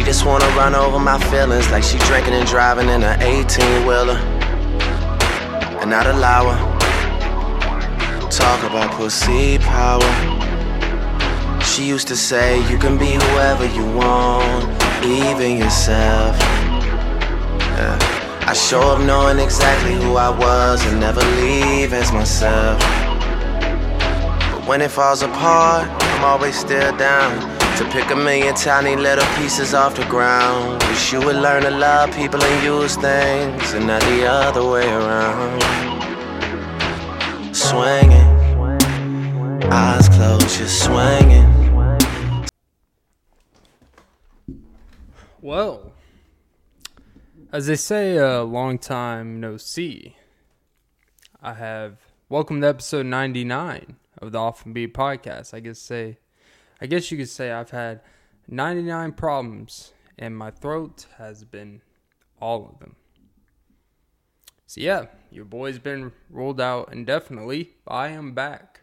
She just wanna run over my feelings like she drinking and driving in an 18 wheeler. And not allow her. Talk about pussy power. She used to say, You can be whoever you want, even yourself. Yeah. I show up knowing exactly who I was and never leave as myself. But when it falls apart, I'm always still down to pick a million tiny little pieces off the ground. Wish you would learn to love people and use things and not the other way around. Swinging, eyes closed, just swinging. Well, as they say, a long time no see. I have welcome to episode 99 of the Often Be podcast. I guess say, I guess you could say I've had 99 problems and my throat has been all of them. So yeah, your boy's been rolled out indefinitely. I am back.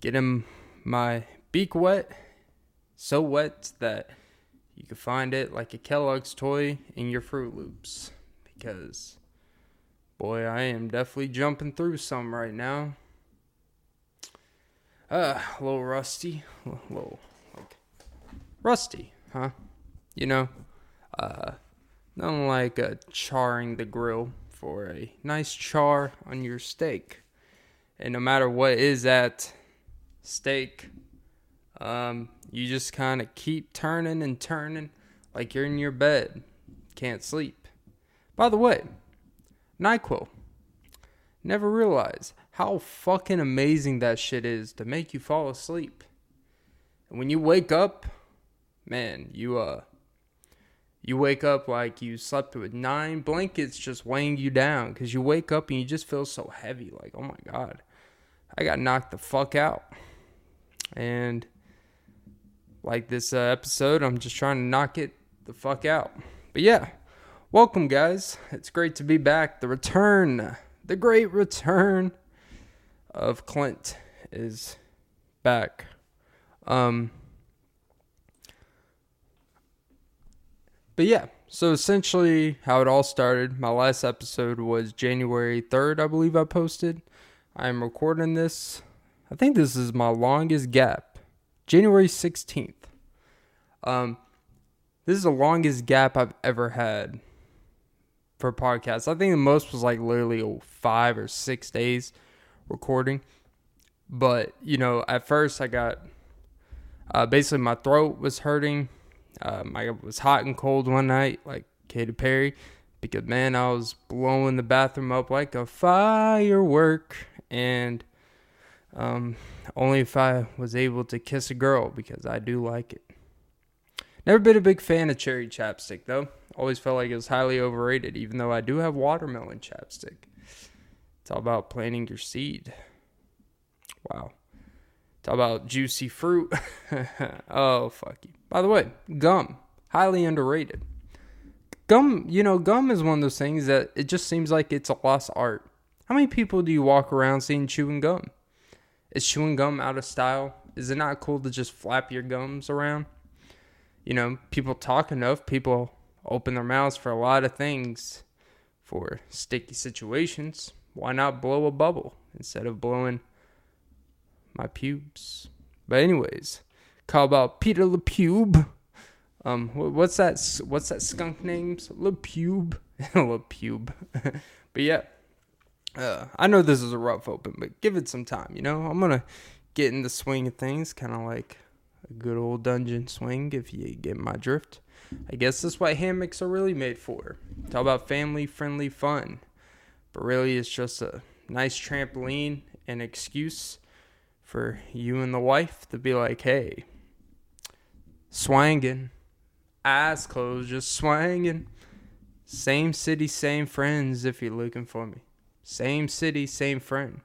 Getting my beak wet, so wet that you can find it like a Kellogg's toy in your Fruit Loops. Because, boy, I am definitely jumping through some right now. Uh, a little rusty. A little, like, rusty, huh? You know? Uh, nothing like uh, charring the grill for a nice char on your steak. And no matter what is that steak, um, you just kind of keep turning and turning like you're in your bed, can't sleep. By the way, NyQuil. Never realized how fucking amazing that shit is to make you fall asleep. And when you wake up, man, you uh you wake up like you slept with nine blankets just weighing you down cuz you wake up and you just feel so heavy like, "Oh my god. I got knocked the fuck out." And like this uh, episode, I'm just trying to knock it the fuck out. But yeah, welcome, guys. It's great to be back. The return, the great return of Clint is back. Um, but yeah, so essentially, how it all started, my last episode was January 3rd, I believe I posted. I'm recording this. I think this is my longest gap. January 16th. Um, this is the longest gap I've ever had for podcasts. I think the most was like literally five or six days recording. But, you know, at first I got uh, basically my throat was hurting. Um, I was hot and cold one night, like Katy Perry, because man, I was blowing the bathroom up like a firework. And um, only if I was able to kiss a girl, because I do like it. Never been a big fan of cherry chapstick though. Always felt like it was highly overrated, even though I do have watermelon chapstick. It's all about planting your seed. Wow. It's all about juicy fruit. oh, fuck you. By the way, gum. Highly underrated. Gum, you know, gum is one of those things that it just seems like it's a lost art. How many people do you walk around seeing chewing gum? Is chewing gum out of style? Is it not cool to just flap your gums around? you know, people talk enough, people open their mouths for a lot of things for sticky situations. Why not blow a bubble instead of blowing my pubes? But anyways, call about Peter LePube. Um, what's that? What's that skunk name's LePube? LePube. but yeah, uh, I know this is a rough open, but give it some time. You know, I'm gonna get in the swing of things, kind of like a good old dungeon swing if you get my drift. I guess that's what hammocks are really made for. Talk about family friendly fun. But really, it's just a nice trampoline and excuse for you and the wife to be like, hey, swanging, eyes closed, just swanging. Same city, same friends if you're looking for me. Same city, same friend.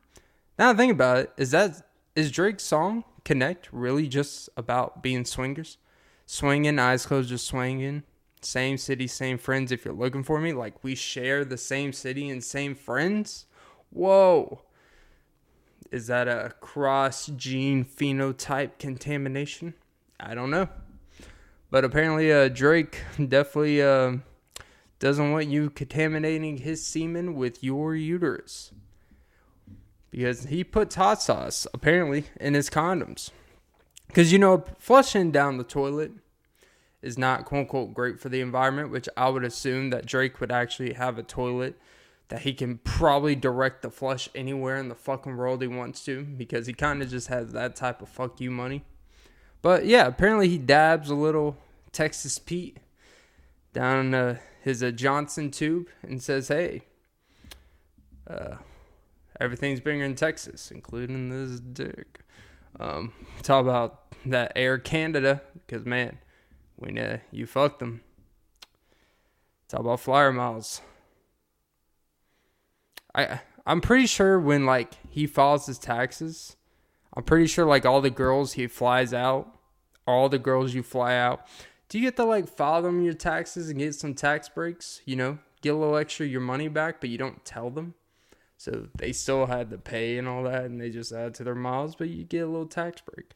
Now think about it, is that is Drake's song Connect really just about being swingers? Swinging, eyes closed, just swinging. Same city, same friends if you're looking for me. Like we share the same city and same friends? Whoa. Is that a cross gene phenotype contamination? I don't know. But apparently, uh, Drake definitely uh, doesn't want you contaminating his semen with your uterus because he puts hot sauce apparently in his condoms. Because you know, flushing down the toilet is not quote unquote great for the environment, which I would assume that Drake would actually have a toilet that he can probably direct the flush anywhere in the fucking world he wants to because he kind of just has that type of fuck you money. But yeah, apparently he dabs a little Texas Pete down uh, his uh, Johnson tube and says, hey, uh, everything's bigger in Texas, including this dick. Um, talk about that Air Canada, because man, when uh, you fucked them. Talk about flyer miles. I I'm pretty sure when like he files his taxes, I'm pretty sure like all the girls he flies out, all the girls you fly out, do you get to like file them your taxes and get some tax breaks? You know, get a little extra your money back, but you don't tell them. So they still had to pay and all that, and they just add to their miles, but you get a little tax break.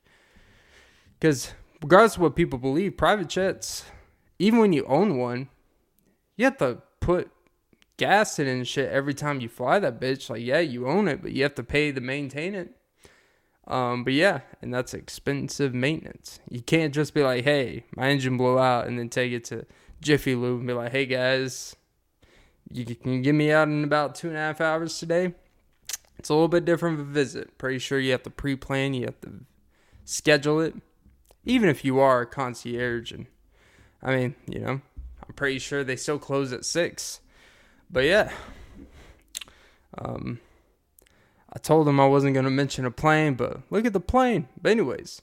Because regardless of what people believe, private jets, even when you own one, you have to put gas in and shit every time you fly that bitch. Like, yeah, you own it, but you have to pay to maintain it. Um, but yeah, and that's expensive maintenance. You can't just be like, hey, my engine blew out, and then take it to Jiffy Lube and be like, hey guys, you can get me out in about two and a half hours today. It's a little bit different of a visit. Pretty sure you have to pre-plan, you have to schedule it, even if you are a concierge. And I mean, you know, I'm pretty sure they still close at six. But yeah, um, I told him I wasn't gonna mention a plane, but look at the plane. But anyways,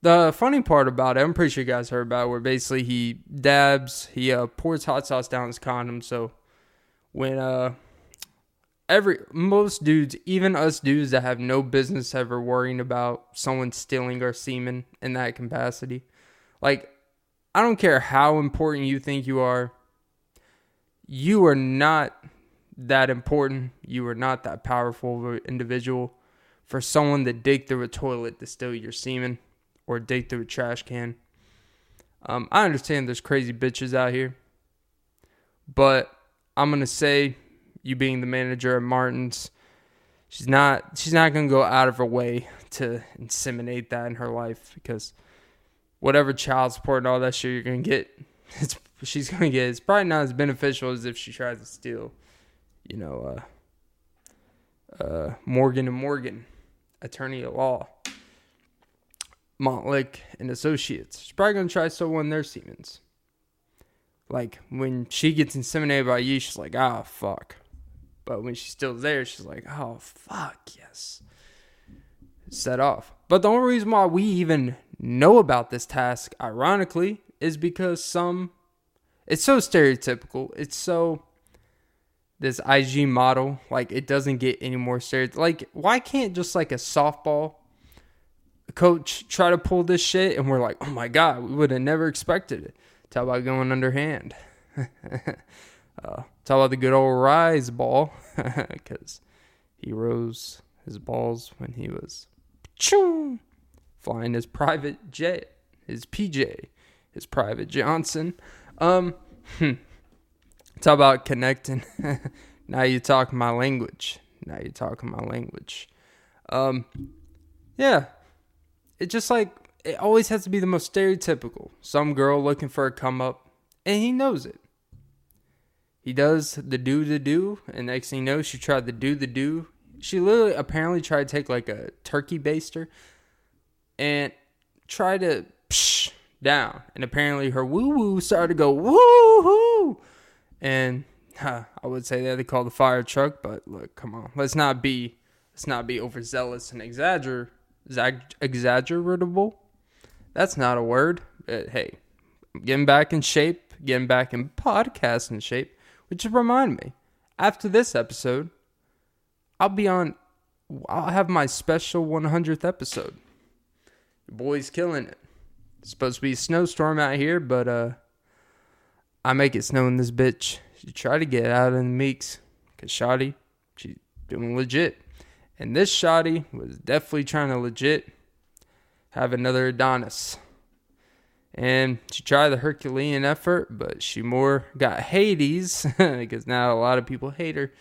the funny part about it, I'm pretty sure you guys heard about it, where basically he dabs, he uh, pours hot sauce down his condom. So when uh every most dudes, even us dudes that have no business ever worrying about someone stealing our semen in that capacity, like I don't care how important you think you are, you are not that important. You are not that powerful individual for someone to dig through a toilet to steal your semen or dig through a trash can. Um, I understand there's crazy bitches out here, but I'm gonna say, you being the manager at Martin's, she's not she's not gonna go out of her way to inseminate that in her life because whatever child support and all that shit you're gonna get, it's she's gonna get. It's probably not as beneficial as if she tries to steal, you know, uh, uh, Morgan and Morgan, attorney at law, Montlick and Associates. She's probably gonna try to steal one of their Siemens. Like when she gets inseminated by you, she's like, "Ah, fuck," but when she's still there, she's like, "Oh, fuck, yes." Set off. But the only reason why we even know about this task, ironically, is because some it's so stereotypical. It's so this IG model, like it doesn't get any more stereotypical. Like, why can't just like a softball coach try to pull this shit and we're like, oh my god, we would have never expected it. Talk about going underhand. uh, about the good old rise ball, because he rose his balls when he was flying his private jet, his PJ, his private Johnson. Um, hmm. talk about connecting. now you talk my language. Now you talking my language. Um, yeah, it just like it always has to be the most stereotypical. Some girl looking for a come up, and he knows it. He does the do the do, and next thing you know, she tried the do the do. She literally apparently tried to take like a turkey baster and try to psh, down. And apparently her woo woo started to go woo hoo. And huh, I would say that they call the fire truck, but look, come on. Let's not be let's not be overzealous and exagger exaggeratable. That's not a word. But hey, getting back in shape, getting back in podcasting shape, which remind me, after this episode, I'll be on I'll have my special 100th episode. Your boy's killing it. It's supposed to be a snowstorm out here, but uh, I make it snow in this bitch. She tried to get out in the Meeks, cause Shotty, she's doing legit, and this Shotty was definitely trying to legit have another Adonis. And she tried the Herculean effort, but she more got Hades because now a lot of people hate her.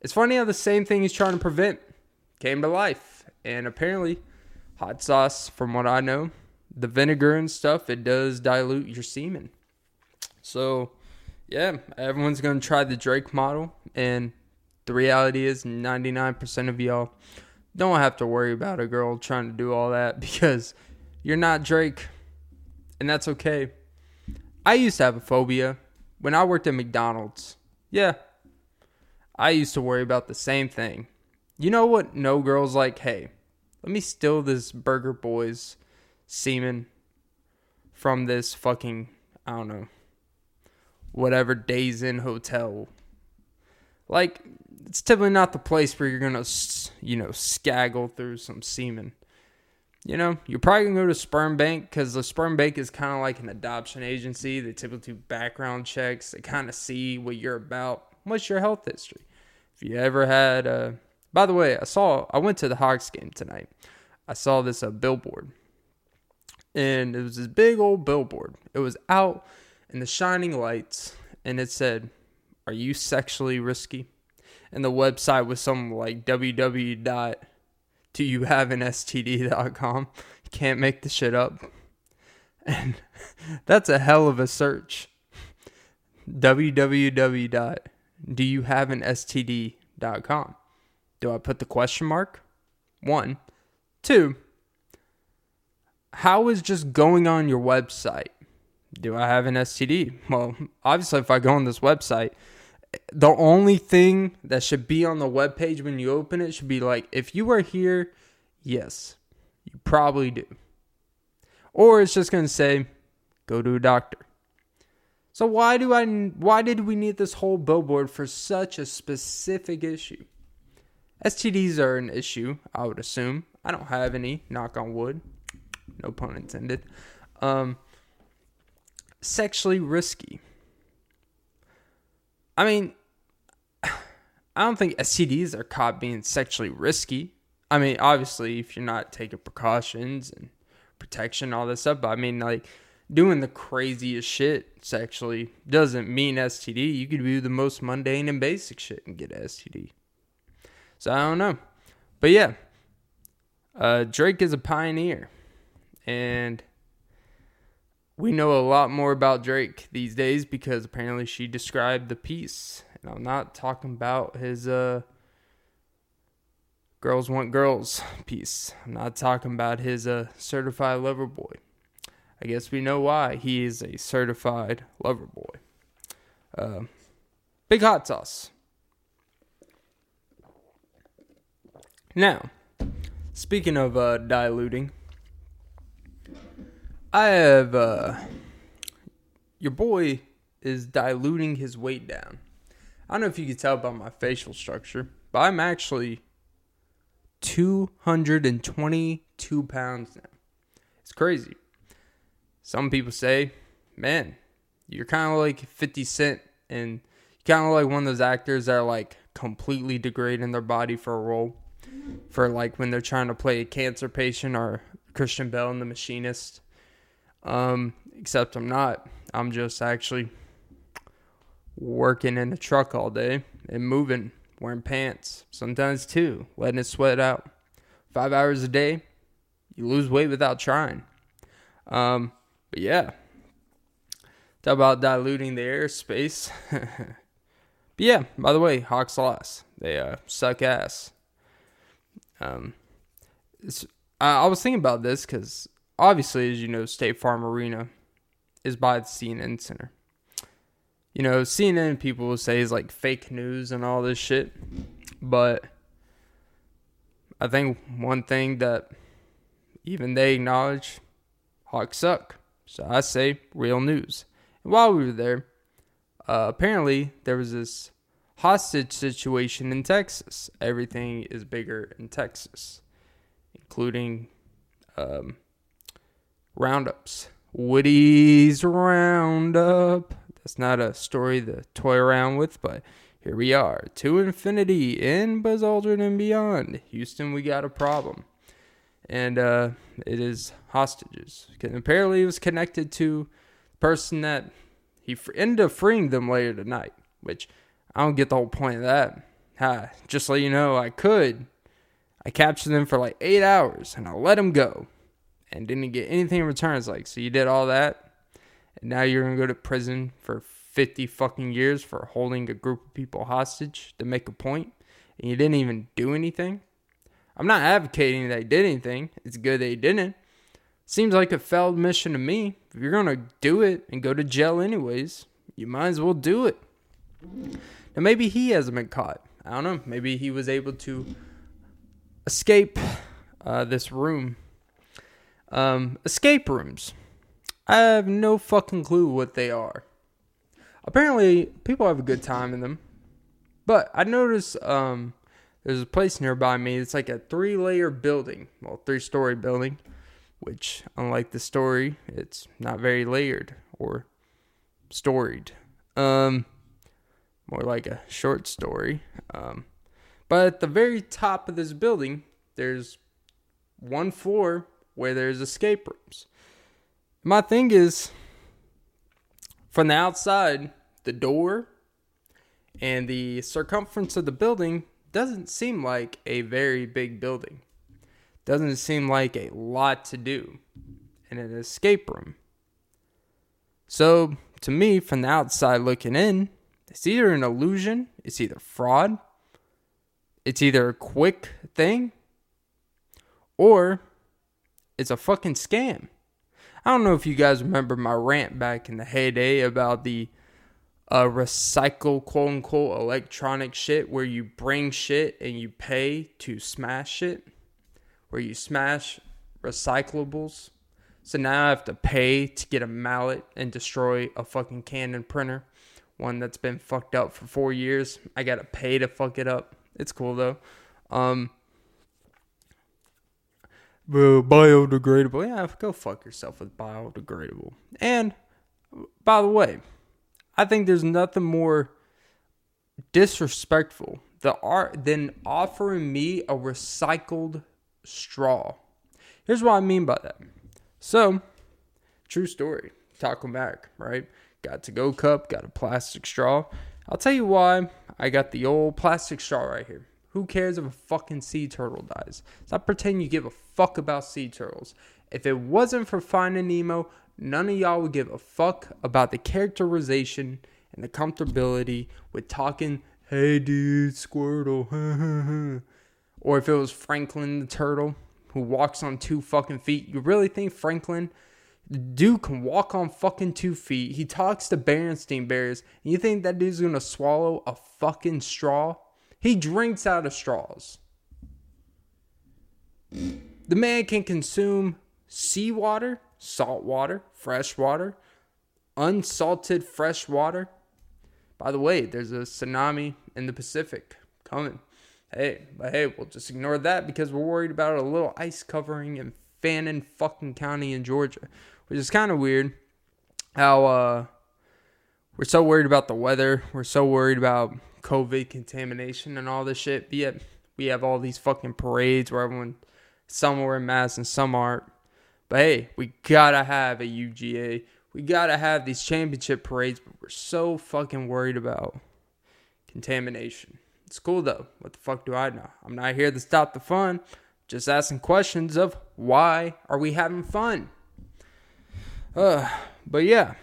It's funny how the same thing he's trying to prevent came to life. And apparently, hot sauce, from what I know, the vinegar and stuff, it does dilute your semen. So, yeah, everyone's to try the Drake model. And the reality is, 99% of y'all don't have to worry about a girl trying to do all that because you're not Drake. And that's okay. I used to have a phobia when I worked at McDonald's. Yeah, I used to worry about the same thing. You know what? No girl's like, hey, let me steal this Burger Boys semen from this fucking, I don't know, whatever Days Inn hotel. Like, it's typically not the place where you're gonna, you know, scaggle through some semen. You know, you're probably gonna go to sperm bank because the sperm bank is kind of like an adoption agency. They typically do background checks. They kind of see what you're about. What's your health history? If you ever had, uh, by the way, I saw, I went to the Hawks game tonight. I saw this uh, billboard, and it was this big old billboard. It was out in the shining lights, and it said, "Are you sexually risky?" And the website was some like www.doyouhaveanstd.com. You have an STD.com? Can't make the shit up. And that's a hell of a search. www do you have an STD.com? Do I put the question mark? One. Two, how is just going on your website? Do I have an STD? Well, obviously, if I go on this website, the only thing that should be on the web page when you open it should be like, if you are here, yes, you probably do. Or it's just going to say, go to a doctor. So why do I why did we need this whole billboard for such a specific issue? STDs are an issue, I would assume. I don't have any, knock on wood. No pun intended. Um sexually risky. I mean, I don't think STDs are caught being sexually risky. I mean, obviously, if you're not taking precautions and protection, all this stuff, but I mean, like, doing the craziest shit sexually doesn't mean STD. You could do the most mundane and basic shit and get STD. So I don't know. But yeah, uh, Drake is a pioneer. And we know a lot more about Drake these days because apparently she described the piece. And I'm not talking about his uh, Girls Want Girls piece. I'm not talking about his uh, certified lover boy. I guess we know why he is a certified lover boy. Uh, big hot sauce. Now, speaking of uh, diluting, I have uh, your boy is diluting his weight down. I don't know if you can tell by my facial structure, but I'm actually 222 pounds now. It's crazy. Some people say, man, you're kind of like 50 Cent and you're kind of like one of those actors that are like completely degrading their body for a role. For like when they're trying to play a cancer patient or Christian Bale in The Machinist. Um, except I'm not. I'm just actually working in a truck all day and moving, wearing pants, sometimes two, letting it sweat out. Five hours a day, you lose weight without trying. Um, but yeah, talk about diluting the airspace. but yeah, by the way, Hawks lost. They uh, suck ass. Um, I, I was thinking about this because obviously, as you know, State Farm Arena is by the CNN Center. You know, CNN people will say is like fake news and all this shit, but I think one thing that even they acknowledge, Hawks suck. So I say real news. And while we were there, uh, apparently there was this hostage situation in Texas. Everything is bigger in Texas, including um, roundups. Woody's Roundup. That's not a story to toy around with, but here we are. To infinity in Buzz Aldrin and beyond. Houston, we got a problem. and uh, it is hostages. apparently, it was connected to the person that he ended up freeing them later tonight. Which I don't get the whole point of that. Ha, just so you know, I could. I captured them for like eight hours and I let them go, and didn't get anything in return. It's like, so you did all that, and now you're gonna go to prison for 50 fucking years for holding a group of people hostage to make a point, and you didn't even do anything. I'm not advocating that he did anything. It's good he didn't. Seems like a failed mission to me. If you're gonna do it and go to jail anyways, you might as well do it. Now maybe he hasn't been caught. I don't know. Maybe he was able to escape uh, this room. Um, escape rooms. I have no fucking clue what they are. Apparently, people have a good time in them. But I noticed um, there's a place nearby me. It's like a three layer building, well, three story building, which, unlike the story, it's not very layered or storied. Um, more like a short story. Um, but at the very top of this building, there's one floor where there's escape rooms. My thing is, from the outside, the door and the circumference of the building doesn't seem like a very big building. Doesn't seem like a lot to do in an escape room. So, to me, from the outside looking in, it's either an illusion, it's either fraud, it's either a quick thing, or it's a fucking scam. I don't know if you guys remember my rant back in the heyday about the uh, recycle quote unquote electronic shit where you bring shit and you pay to smash it, where you smash recyclables. So now I have to pay to get a mallet and destroy a fucking Canon printer one that's been fucked up for four years. I gotta pay to fuck it up. It's cool though. Um, biodegradable. Yeah, go fuck yourself with biodegradable. And by the way, I think there's nothing more disrespectful the art than offering me a recycled straw. Here's what I mean by that. So, true story. Taco Mac, right? Got to go cup, got a plastic straw. I'll tell you why I got the old plastic straw right here. Who cares if a fucking sea turtle dies? Stop pretending you give a fuck about sea turtles. If it wasn't for Finding Nemo, none of y'all would give a fuck about the characterization and the comfortability with talking, hey dude, Squirtle. or if it was Franklin the turtle who walks on two fucking feet. You really think Franklin the dude can walk on fucking two feet. He talks to Berenstein Bears. And you think that dude's gonna swallow a fucking straw? He drinks out of straws. The man can consume seawater, salt water, fresh water, unsalted fresh water. By the way, there's a tsunami in the Pacific coming. Hey, but hey, we'll just ignore that because we're worried about a little ice covering in Fannin fucking County in Georgia which is kind of weird. How uh, we're so worried about the weather, we're so worried about COVID contamination and all this shit, but yet we have all these fucking parades where everyone, some in masks and some aren't. But hey, we gotta have a UGA. We gotta have these championship parades, but we're so fucking worried about contamination. It's cool though. What the fuck do I know? I'm not here to stop the fun. Just asking questions of why are we having fun? Uh, but yeah.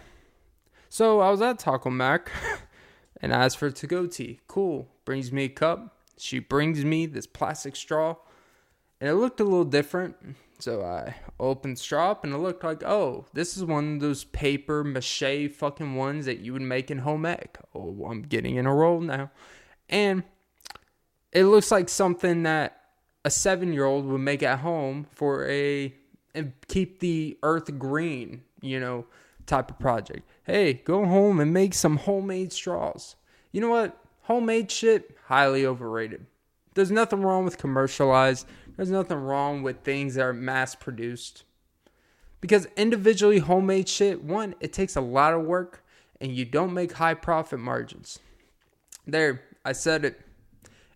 So I was at Taco Mac and asked for to go tea. Cool. Brings me a cup. She brings me this plastic straw. And it looked a little different. So I opened straw up and it looked like, oh, this is one of those paper mache fucking ones that you would make in home ec. Oh, I'm getting in a roll now. And it looks like something that a seven year old would make at home for a and keep the earth green you know, type of project. Hey, go home and make some homemade straws. You know what? Homemade shit, highly overrated. There's nothing wrong with commercialized. There's nothing wrong with things that are mass produced. Because individually homemade shit, one, it takes a lot of work and you don't make high profit margins. There, I said it.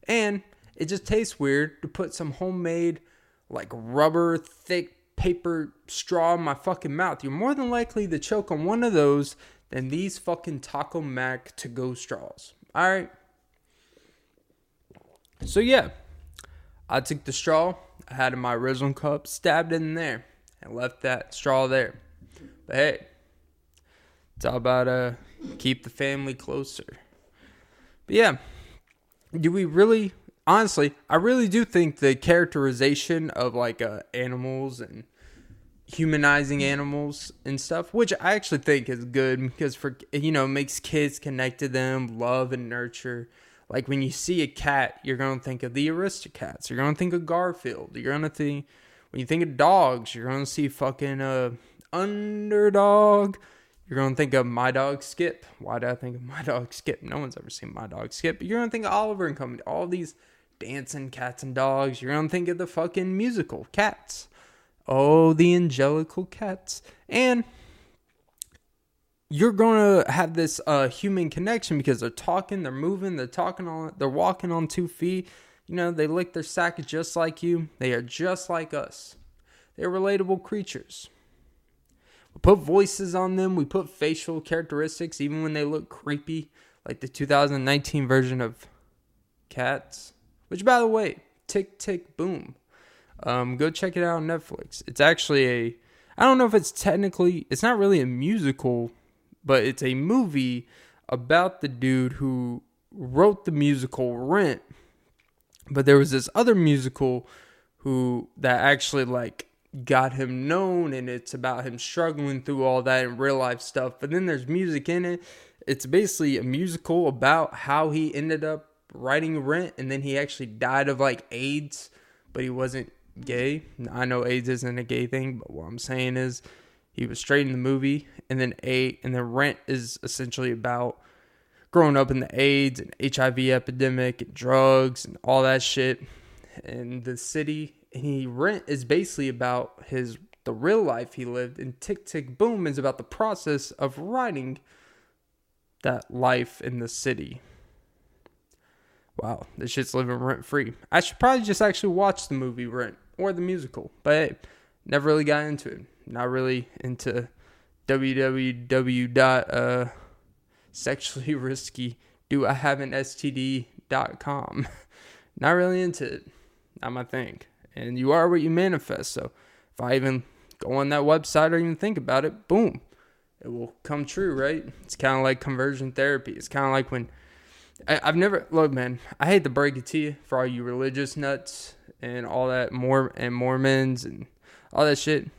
And it just tastes weird to put some homemade like rubber thick paper straw in my fucking mouth, you're more than likely to choke on one of those than these fucking Taco Mac to go straws. All right. So yeah, I took the straw I had in my original cup, stabbed in there, and left that straw there. But hey, it's all about uh keep the family closer. But yeah, do we really honestly, I really do think the characterization of like uh, animals and humanizing animals and stuff, which I actually think is good because for you know makes kids connect to them, love and nurture. Like when you see a cat, you're gonna think of the Aristocats. You're gonna think of Garfield. You're gonna think when you think of dogs, you're gonna see fucking uh underdog. You're gonna think of my dog Skip. Why do I think of my dog Skip? No one's ever seen my dog Skip. You're gonna think of Oliver and Company. All these dancing cats and dogs. You're gonna think of the fucking musical Cats. Oh, the angelical cats. And you're gonna have this uh, human connection because they're talking, they're moving, they're talking on, they're walking on two feet. You know, they lick their sack just like you. They are just like us. They're relatable creatures. We put voices on them. We put facial characteristics, even when they look creepy, like the 2019 version of Cats. Which, by the way, Tick Tick Boom. Um, go check it out on Netflix. It's actually a, I don't know if it's technically, it's not really a musical, but it's a movie about the dude who wrote the musical Rent. But there was this other musical who that actually like got him known and it's about him struggling through all that and real life stuff. But then there's music in it. It's basically a musical about how he ended up writing Rent and then he actually died of like AIDS, but he wasn't gay. I know AIDS isn't a gay thing, but what I'm saying is he was straight in the movie and then A and then Rent is essentially about growing up in the AIDS and HIV epidemic and drugs and all that shit and the city. And he Rent is basically about his the real life he lived and Tick Tick Boom is about the process of writing that life in the city. Wow, this shit's living rent free. I should probably just actually watch the movie Rent or the musical, but hey, never really got into it. Not really into www uh. Not really into it. Not my thing. And you are what you manifest. So if I even go on that website or even think about it, boom, it will come true, right? It's kind of like conversion therapy. It's kind of like when I, have never look, man. I hate to break it to you for all you religious nuts and all that more and Mormons and all that shit.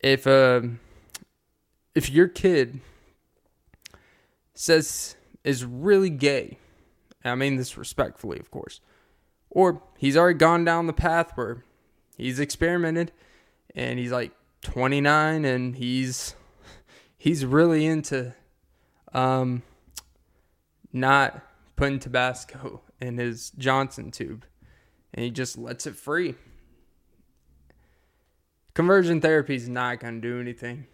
If uh, if your kid says is really gay, I mean this respectfully, of course, or he's already gone down the path where he's experimented and he's like 29 and he's he's really into um not putting Tabasco in his Johnson tube and he just lets it free. Conversion therapy is not going to do anything.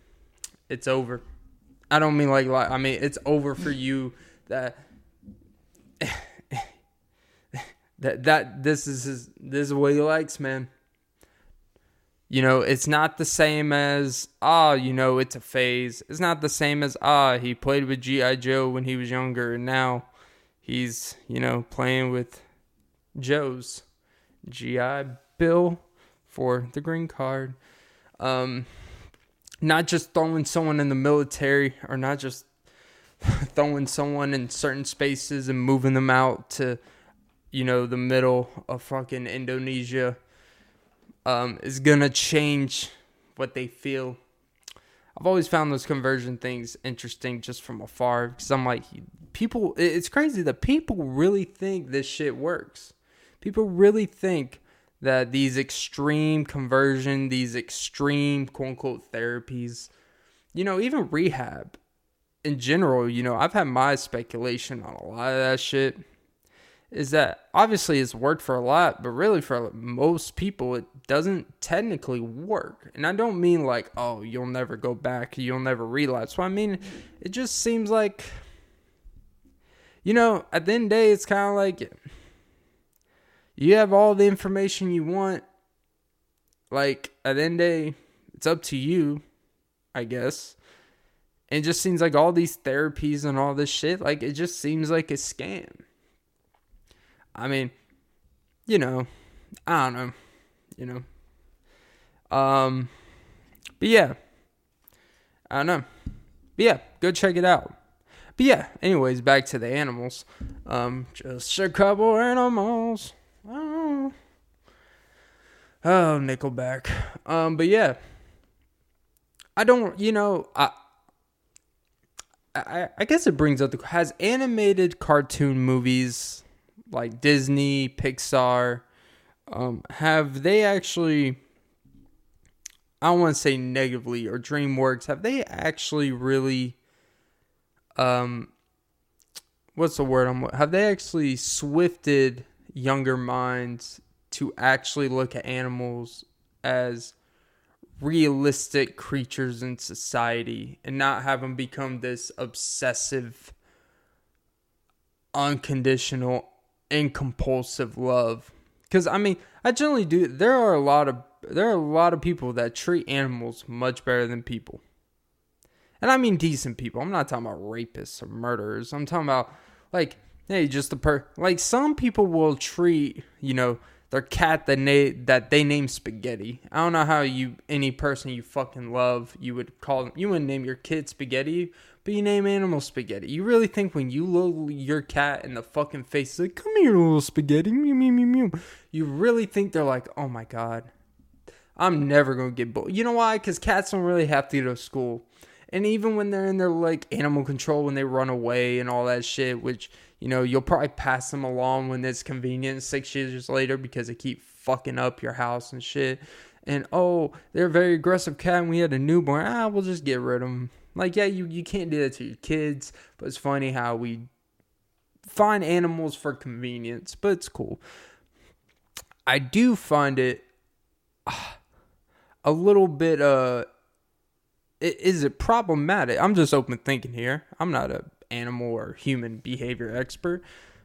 It's over. I don't mean like, I mean it's over for you that that that this is his, this is what he likes, man. You know, it's not the same as ah, you know, it's a phase. It's not the same as ah, he played with GI Joe when he was younger and now he's, you know, playing with Joe's GI Bill for the green card. Um not just throwing someone in the military or not just throwing someone in certain spaces and moving them out to you know the middle of fucking Indonesia um, is gonna change what they feel. I've always found those conversion things interesting just from afar because I'm like, people. It's crazy that people really think this shit works. People really think that these extreme conversion, these extreme quote unquote therapies, you know, even rehab in general, you know, I've had my speculation on a lot of that shit is that obviously it's worked for a lot, but really for most people, it doesn't technically work. And I don't mean like, oh, you'll never go back, you'll never relapse. So I mean, it just seems like, you know, at the end of the day, it's kind of like you have all the information you want, like at the end of the day, it's up to you, I guess. And it just seems like all these therapies and all this shit, like it just seems like a scam. I mean, you know, I don't know, you know. Um, but yeah, I don't know. But yeah, go check it out. But yeah, anyways, back to the animals. Um, just a couple animals. Oh, oh Nickelback. Um, but yeah, I don't. You know, I. I, I guess it brings up the has animated cartoon movies like Disney, Pixar, um, have they actually I don't want to say negatively or DreamWorks, have they actually really um what's the word I'm have they actually swifted younger minds to actually look at animals as realistic creatures in society and not have them become this obsessive unconditional and compulsive love because i mean i generally do there are a lot of there are a lot of people that treat animals much better than people. And I mean decent people. I'm not talking about rapists or murderers. I'm talking about like hey, just the per like some people will treat, you know, their cat that na- that they name spaghetti. I don't know how you any person you fucking love, you would call them you wouldn't name your kid spaghetti, but you name animal spaghetti. You really think when you look your cat in the fucking face like, come here, little spaghetti, mew mew mew mew. You really think they're like, oh my god, I'm never gonna get bullied. You know why? Because cats don't really have to go to school. And even when they're in their like animal control, when they run away and all that shit, which you know you'll probably pass them along when it's convenient six years later because they keep fucking up your house and shit. And oh, they're a very aggressive cat, and we had a newborn. Ah, we'll just get rid of them. Like, yeah, you you can't do that to your kids, but it's funny how we find animals for convenience, but it's cool. I do find it. Uh, a little bit uh is it problematic? I'm just open thinking here. I'm not a animal or human behavior expert.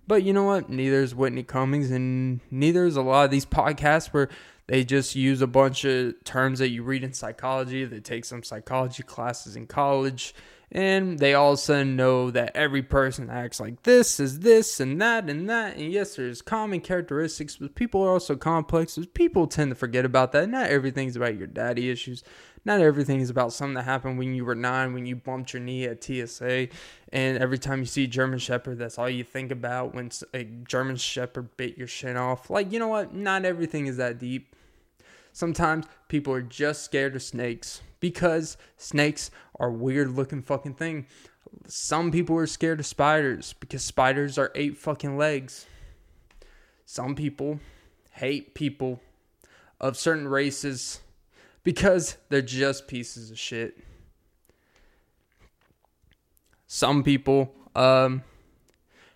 But you know what? Neither is Whitney Cummings and neither is a lot of these podcasts where they just use a bunch of terms that you read in psychology. They take some psychology classes in college and they all of a sudden know that every person acts like this is this and that and that. And yes there's common characteristics but people are also complex. People tend to forget about that. Not everything's about your daddy issues. Not everything is about something that happened when you were nine when you bumped your knee at tsa and every time you see german shepherd that's all you think about when a german shepherd bit your shin off. Like you know what? Not everything is that deep sometimes people are just scared of snakes because snakes are weird looking fucking thing. Some people are scared of spiders because spiders are eight fucking legs. Some people hate people of certain races because they're just pieces of shit. Some people um,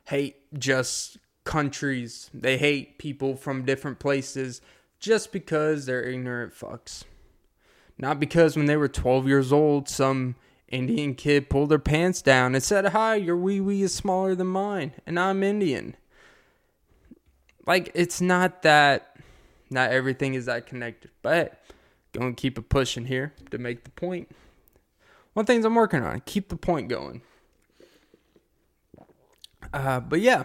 hate just countries. They hate people from different places just because they're ignorant fucks. Not because when they were 12 years old, some Indian kid pulled their pants down and said, Hi, your wee wee is smaller than mine, and I'm Indian. Like, it's not that, not everything is that connected. But gonna keep it pushing here to make the point. One things I'm working on, keep the point going. Uh, but yeah,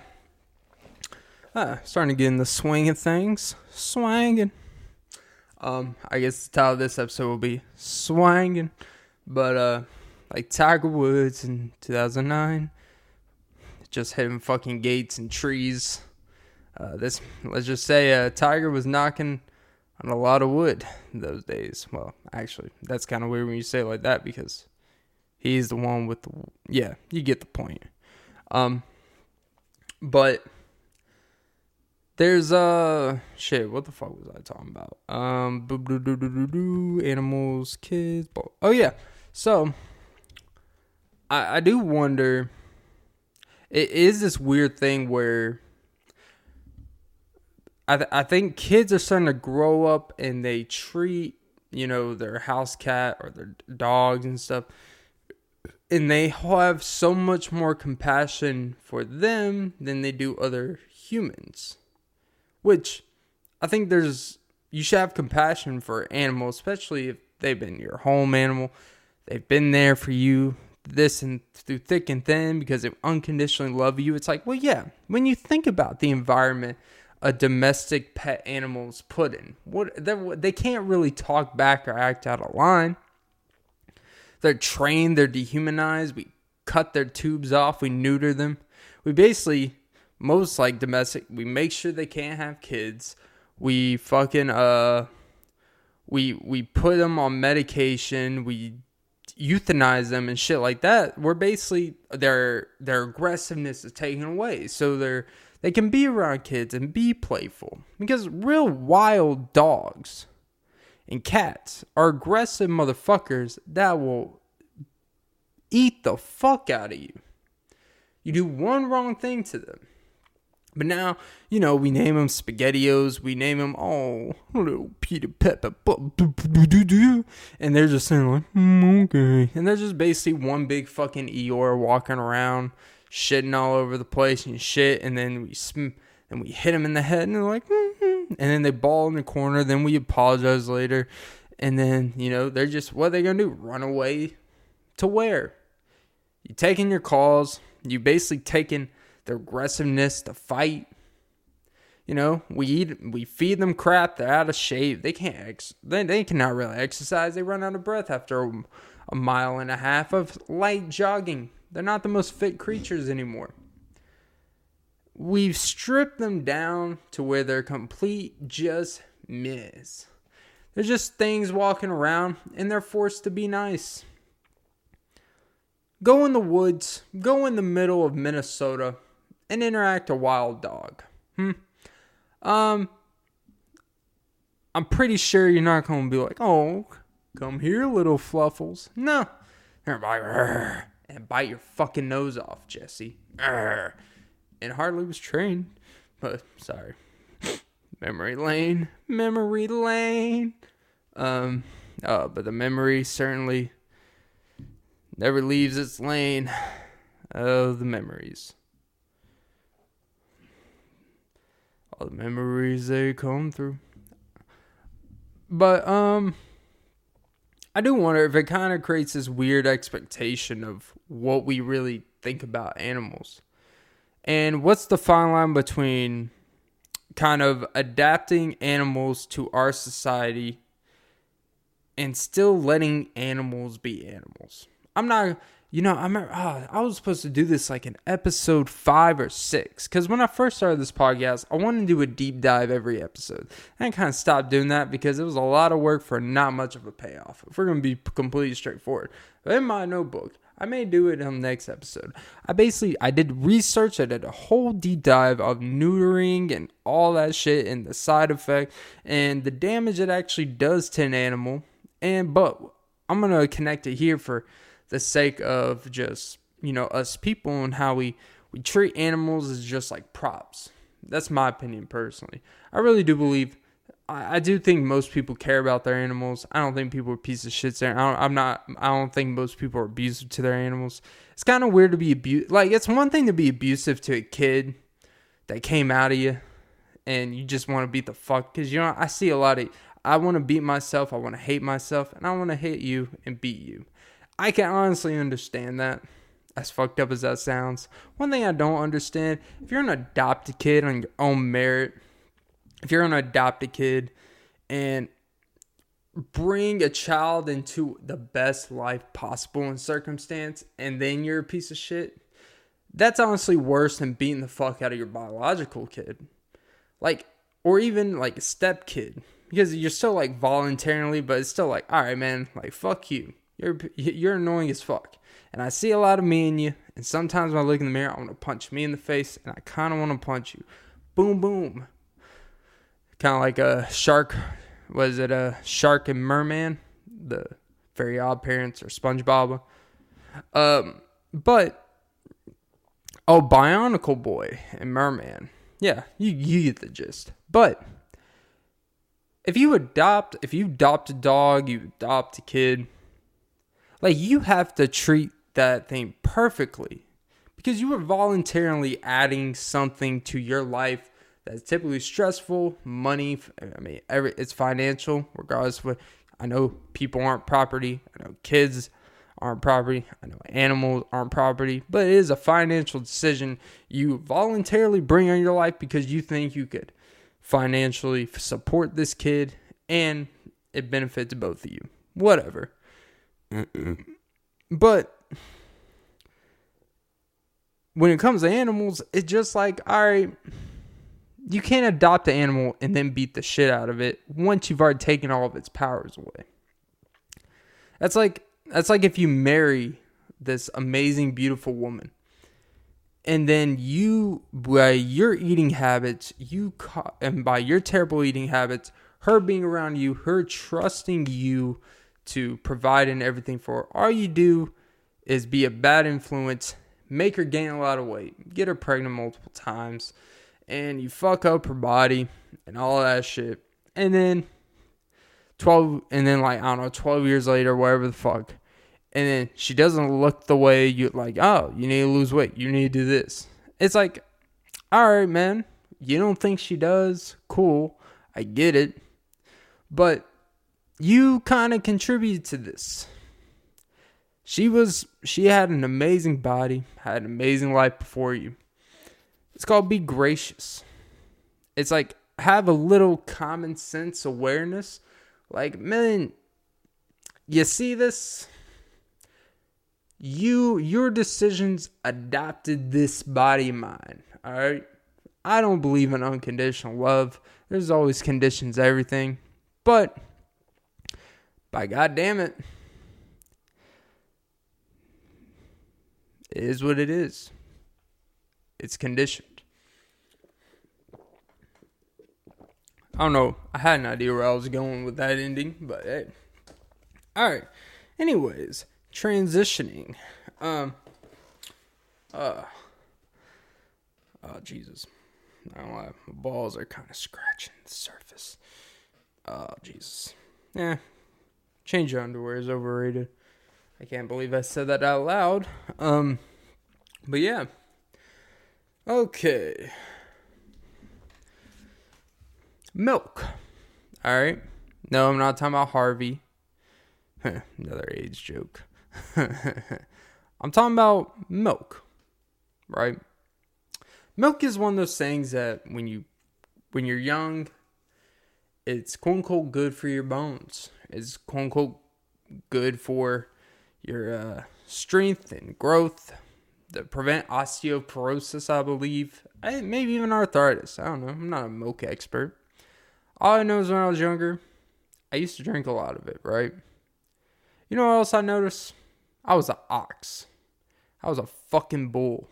uh, starting to get in the swing of things, swanging. Um, I guess the title of this episode will be swanging, but uh, like Tiger Woods in 2009, just hitting fucking gates and trees. Uh, this let's just say uh, Tiger was knocking on a lot of wood those days. Well, actually, that's kind of weird when you say it like that because he's the one with the yeah. You get the point. Um, but there's uh shit. What the fuck was I talking about? Um, animals, kids. Oh yeah. So I I do wonder. It is this weird thing where I th- I think kids are starting to grow up and they treat you know their house cat or their dogs and stuff and they have so much more compassion for them than they do other humans which I think there's you should have compassion for animals, especially if they've been your home animal. They've been there for you this and through thick and thin because they unconditionally love you. It's like, well, yeah, when you think about the environment a domestic pet animal's put in, what they can't really talk back or act out of line. They're trained, they're dehumanized. We cut their tubes off, we neuter them. We basically most like domestic, we make sure they can't have kids. We fucking uh we we put them on medication. We euthanize them and shit like that, we're basically their their aggressiveness is taken away. So they're they can be around kids and be playful. Because real wild dogs and cats are aggressive motherfuckers that will eat the fuck out of you. You do one wrong thing to them but now, you know, we name them SpaghettiOs. We name them, oh, little Peter Pepper. And they're just saying, like, mm, okay. And they're just basically one big fucking Eeyore walking around, shitting all over the place and shit. And then we sm- and we hit them in the head, and they're like, mm-hmm. and then they ball in the corner. Then we apologize later. And then, you know, they're just, what are they going to do? Run away to where? You taking your calls. You basically taking their aggressiveness to fight. You know, we eat, we feed them crap. They're out of shape. They can't, ex- they, they cannot really exercise. They run out of breath after a, a mile and a half of light jogging. They're not the most fit creatures anymore. We've stripped them down to where they're complete just miss. They're just things walking around and they're forced to be nice. Go in the woods, go in the middle of Minnesota, and interact a wild dog. Hmm. Um, I'm pretty sure you're not going to be like, oh, come here, little fluffles. No. And bite your fucking nose off, Jesse. And Harley was trained, but sorry. memory lane, memory lane. Um, uh, but the memory certainly never leaves its lane. Oh, the memories. All the memories they come through. But um I do wonder if it kind of creates this weird expectation of what we really think about animals. And what's the fine line between kind of adapting animals to our society and still letting animals be animals? I'm not you know, I remember oh, I was supposed to do this like in episode five or six. Because when I first started this podcast, I wanted to do a deep dive every episode. And I kind of stopped doing that because it was a lot of work for not much of a payoff. If we're going to be completely straightforward. But in my notebook, I may do it on the next episode. I basically I did research. I did a whole deep dive of neutering and all that shit and the side effect and the damage it actually does to an animal. And but I'm gonna connect it here for the sake of just you know us people and how we we treat animals as just like props. That's my opinion personally. I really do believe. I, I do think most people care about their animals. I don't think people are pieces of shit there. I am not. I don't think most people are abusive to their animals. It's kind of weird to be abusive. Like it's one thing to be abusive to a kid that came out of you, and you just want to beat the fuck. Because you know I see a lot of. I want to beat myself. I want to hate myself, and I want to hit you and beat you. I can honestly understand that. As fucked up as that sounds. One thing I don't understand if you're an adopted kid on your own merit, if you're an adopted kid and bring a child into the best life possible in circumstance and then you're a piece of shit, that's honestly worse than beating the fuck out of your biological kid. Like, or even like a step kid. Because you're still like voluntarily, but it's still like, all right, man, like, fuck you. You're you're annoying as fuck. And I see a lot of me in you. And sometimes when I look in the mirror, I want to punch me in the face, and I kind of want to punch you. Boom, boom. Kind of like a shark. Was it a shark and merman? The Very Odd Parents or SpongeBob. Um, but oh, Bionicle Boy and Merman. Yeah, you you get the gist. But if you adopt, if you adopt a dog, you adopt a kid like you have to treat that thing perfectly because you are voluntarily adding something to your life that's typically stressful. Money, I mean, every it's financial, regardless of what. I know people aren't property. I know kids aren't property. I know animals aren't property, but it is a financial decision you voluntarily bring on your life because you think you could financially support this kid and it benefits both of you. Whatever. Mm-mm. But when it comes to animals, it's just like, all right, you can't adopt an animal and then beat the shit out of it once you've already taken all of its powers away. That's like that's like if you marry this amazing, beautiful woman, and then you, by your eating habits, you and by your terrible eating habits, her being around you, her trusting you to provide and everything for her, all you do is be a bad influence, make her gain a lot of weight, get her pregnant multiple times, and you fuck up her body and all that shit, and then 12 and then like I don't know 12 years later whatever the fuck. And then she doesn't look the way you like oh you need to lose weight you need to do this. It's like all right man you don't think she does? Cool I get it. But you kind of contributed to this she was she had an amazing body had an amazing life before you it's called be gracious it's like have a little common sense awareness like, man, you see this? You your decisions adopted this body mine. Alright? I don't believe in unconditional love. There's always conditions everything. But by god damn it. It is what it is. It's conditioned. I don't know. I had an idea where I was going with that ending, but hey. All right. Anyways, transitioning. Um. Uh. Oh Jesus. I. My balls are kind of scratching the surface. Oh Jesus. Yeah. Change your underwear is overrated. I can't believe I said that out loud. Um. But yeah. Okay. Milk. All right. No, I'm not talking about Harvey. Another age joke. I'm talking about milk. Right? Milk is one of those things that when you when you're young, it's quote unquote good for your bones. It's quote unquote good for your uh, strength and growth. To prevent osteoporosis, I believe. I, maybe even arthritis. I don't know. I'm not a milk expert. All I know is when I was younger, I used to drink a lot of it, right? You know what else I noticed? I was an ox. I was a fucking bull.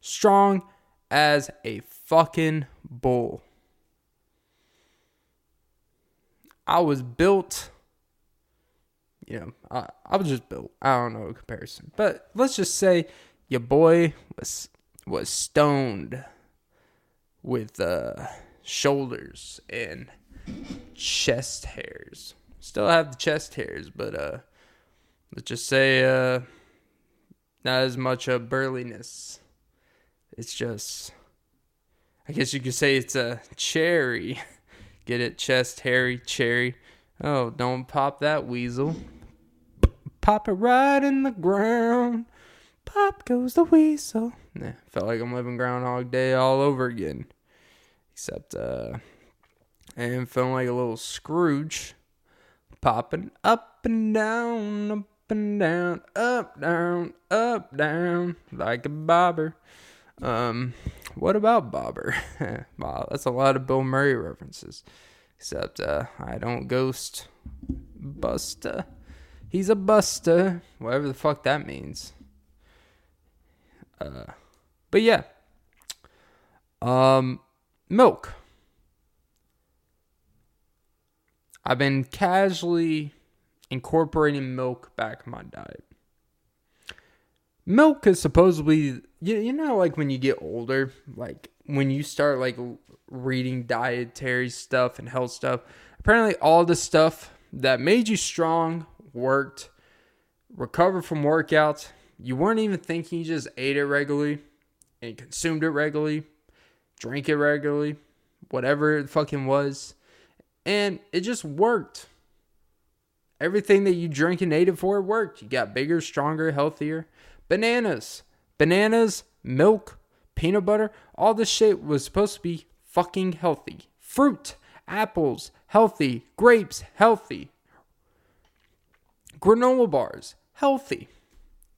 Strong as a fucking bull. I was built, you know, I, I was just built. I don't know a comparison. But let's just say your boy was was stoned with uh shoulders and chest hairs. Still have the chest hairs, but uh let's just say uh not as much of burliness. It's just I guess you could say it's a cherry. Get it? Chest hairy cherry. Oh, don't pop that weasel. Pop it right in the ground. Pop goes the weasel. Nah, felt like I'm living Groundhog Day all over again. Except, uh, and feeling like a little Scrooge, popping up and down, up and down, up, down, up, down, like a bobber. Um, what about Bobber? wow, that's a lot of Bill Murray references. Except, uh, I don't ghost Buster. He's a buster, whatever the fuck that means. Uh, but yeah. Um, milk. I've been casually incorporating milk back in my diet. Milk is supposedly, you, you know, like when you get older, like when you start like reading dietary stuff and health stuff, apparently all the stuff that made you strong worked, recovered from workouts. You weren't even thinking, you just ate it regularly and consumed it regularly drink it regularly, whatever it fucking was. And it just worked. Everything that you drink and ate it for worked. You got bigger, stronger, healthier. Bananas. Bananas, milk, peanut butter, all this shit was supposed to be fucking healthy. Fruit, apples, healthy. Grapes, healthy. Granola bars, healthy.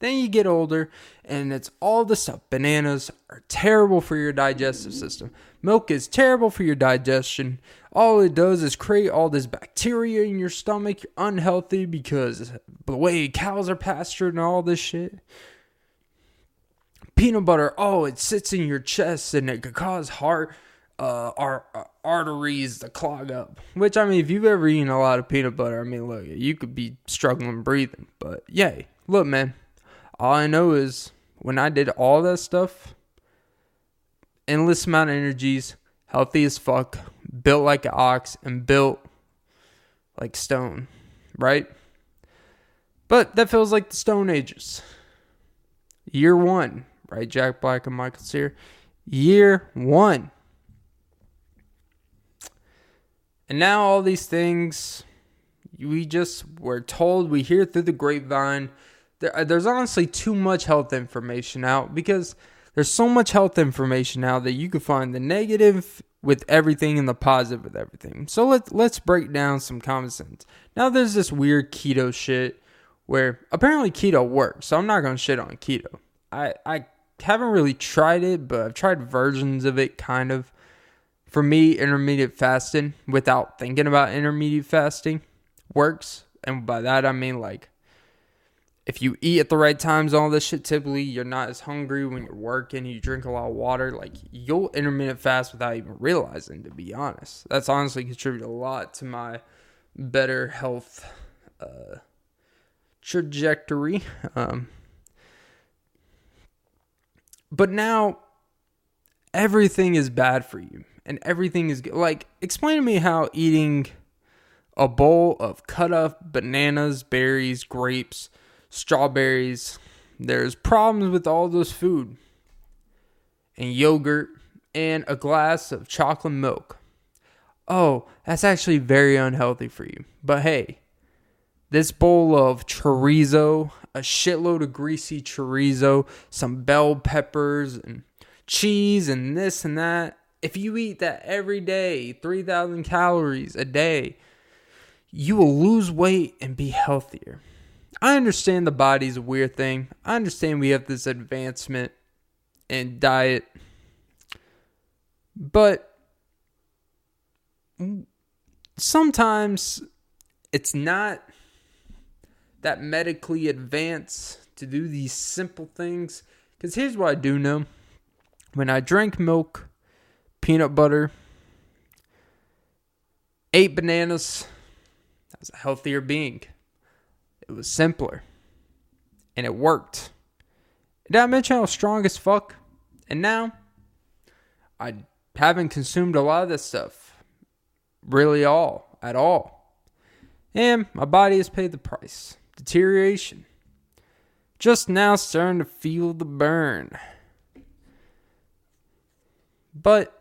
Then you get older and it's all the stuff. Bananas are terrible for your digestive system. Milk is terrible for your digestion. All it does is create all this bacteria in your stomach. You're unhealthy because the way cows are pastured and all this shit. Peanut butter, oh, it sits in your chest and it could cause heart uh, our uh, arteries to clog up. Which I mean, if you've ever eaten a lot of peanut butter, I mean, look, you could be struggling breathing. But yay, look, man, all I know is when I did all that stuff, endless amount of energies, healthy as fuck, built like an ox, and built like stone, right? But that feels like the Stone Ages. Year one, right? Jack Black and Michael Cera. Year one. And now all these things, we just were told, we hear through the grapevine there, uh, there's honestly too much health information out because there's so much health information now that you can find the negative with everything and the positive with everything. So let's let's break down some common sense. Now there's this weird keto shit where apparently keto works. So I'm not gonna shit on keto. I I haven't really tried it, but I've tried versions of it kind of. For me, intermediate fasting without thinking about intermediate fasting works. And by that I mean like if you eat at the right times, all this shit, typically you're not as hungry when you're working, you drink a lot of water, like you'll intermittent fast without even realizing, to be honest. That's honestly contributed a lot to my better health uh, trajectory. Um, but now everything is bad for you and everything is. Like, explain to me how eating a bowl of cut up bananas, berries, grapes, strawberries. There's problems with all those food and yogurt and a glass of chocolate milk. Oh, that's actually very unhealthy for you. But hey, this bowl of chorizo, a shitload of greasy chorizo, some bell peppers and cheese and this and that. If you eat that every day, 3,000 calories a day, you will lose weight and be healthier. I understand the body's a weird thing. I understand we have this advancement in diet. But sometimes it's not that medically advanced to do these simple things. Because here's what I do know when I drank milk, peanut butter, ate bananas, I was a healthier being. It was simpler. And it worked. Did I mention I was strong as fuck? And now, I haven't consumed a lot of this stuff. Really, all. At all. And my body has paid the price. Deterioration. Just now starting to feel the burn. But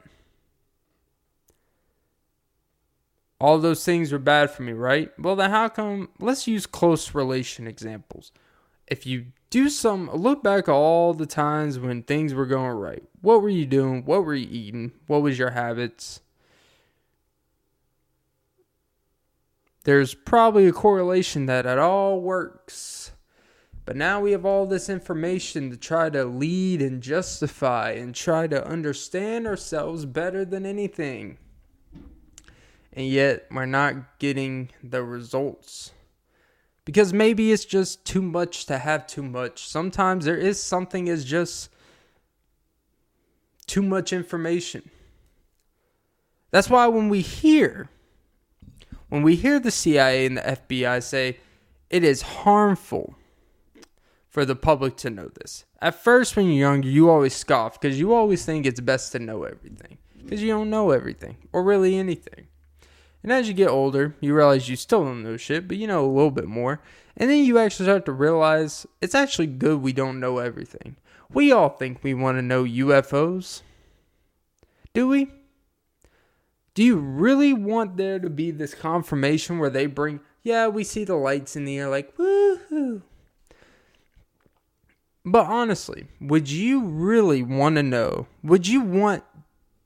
all those things are bad for me, right? Well, then how come? Let's use close relation examples. If you do some, look back all the times when things were going right. What were you doing? What were you eating? What was your habits? There's probably a correlation that it all works. But now we have all this information to try to lead and justify and try to understand ourselves better than anything and yet we're not getting the results. Because maybe it's just too much to have too much. Sometimes there is something is just too much information. That's why when we hear when we hear the CIA and the FBI say it is harmful for the public to know this. At first when you're younger, you always scoff because you always think it's best to know everything because you don't know everything or really anything. And as you get older, you realize you still don't know shit, but you know a little bit more. And then you actually start to realize it's actually good we don't know everything. We all think we want to know UFOs. Do we? Do you really want there to be this confirmation where they bring, yeah, we see the lights in the air, like, woohoo? But honestly, would you really want to know? Would you want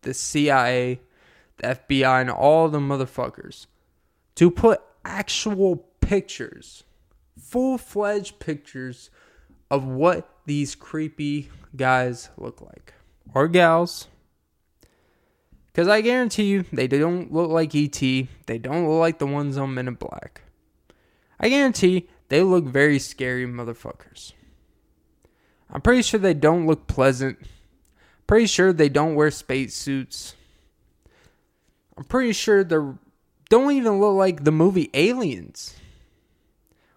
the CIA, the FBI, and all the motherfuckers to put actual pictures, full fledged pictures of what these creepy guys look like? Or gals? Because I guarantee you, they don't look like ET. They don't look like the ones on Men in Black. I guarantee they look very scary motherfuckers. I'm pretty sure they don't look pleasant. Pretty sure they don't wear space suits. I'm pretty sure they don't even look like the movie Aliens.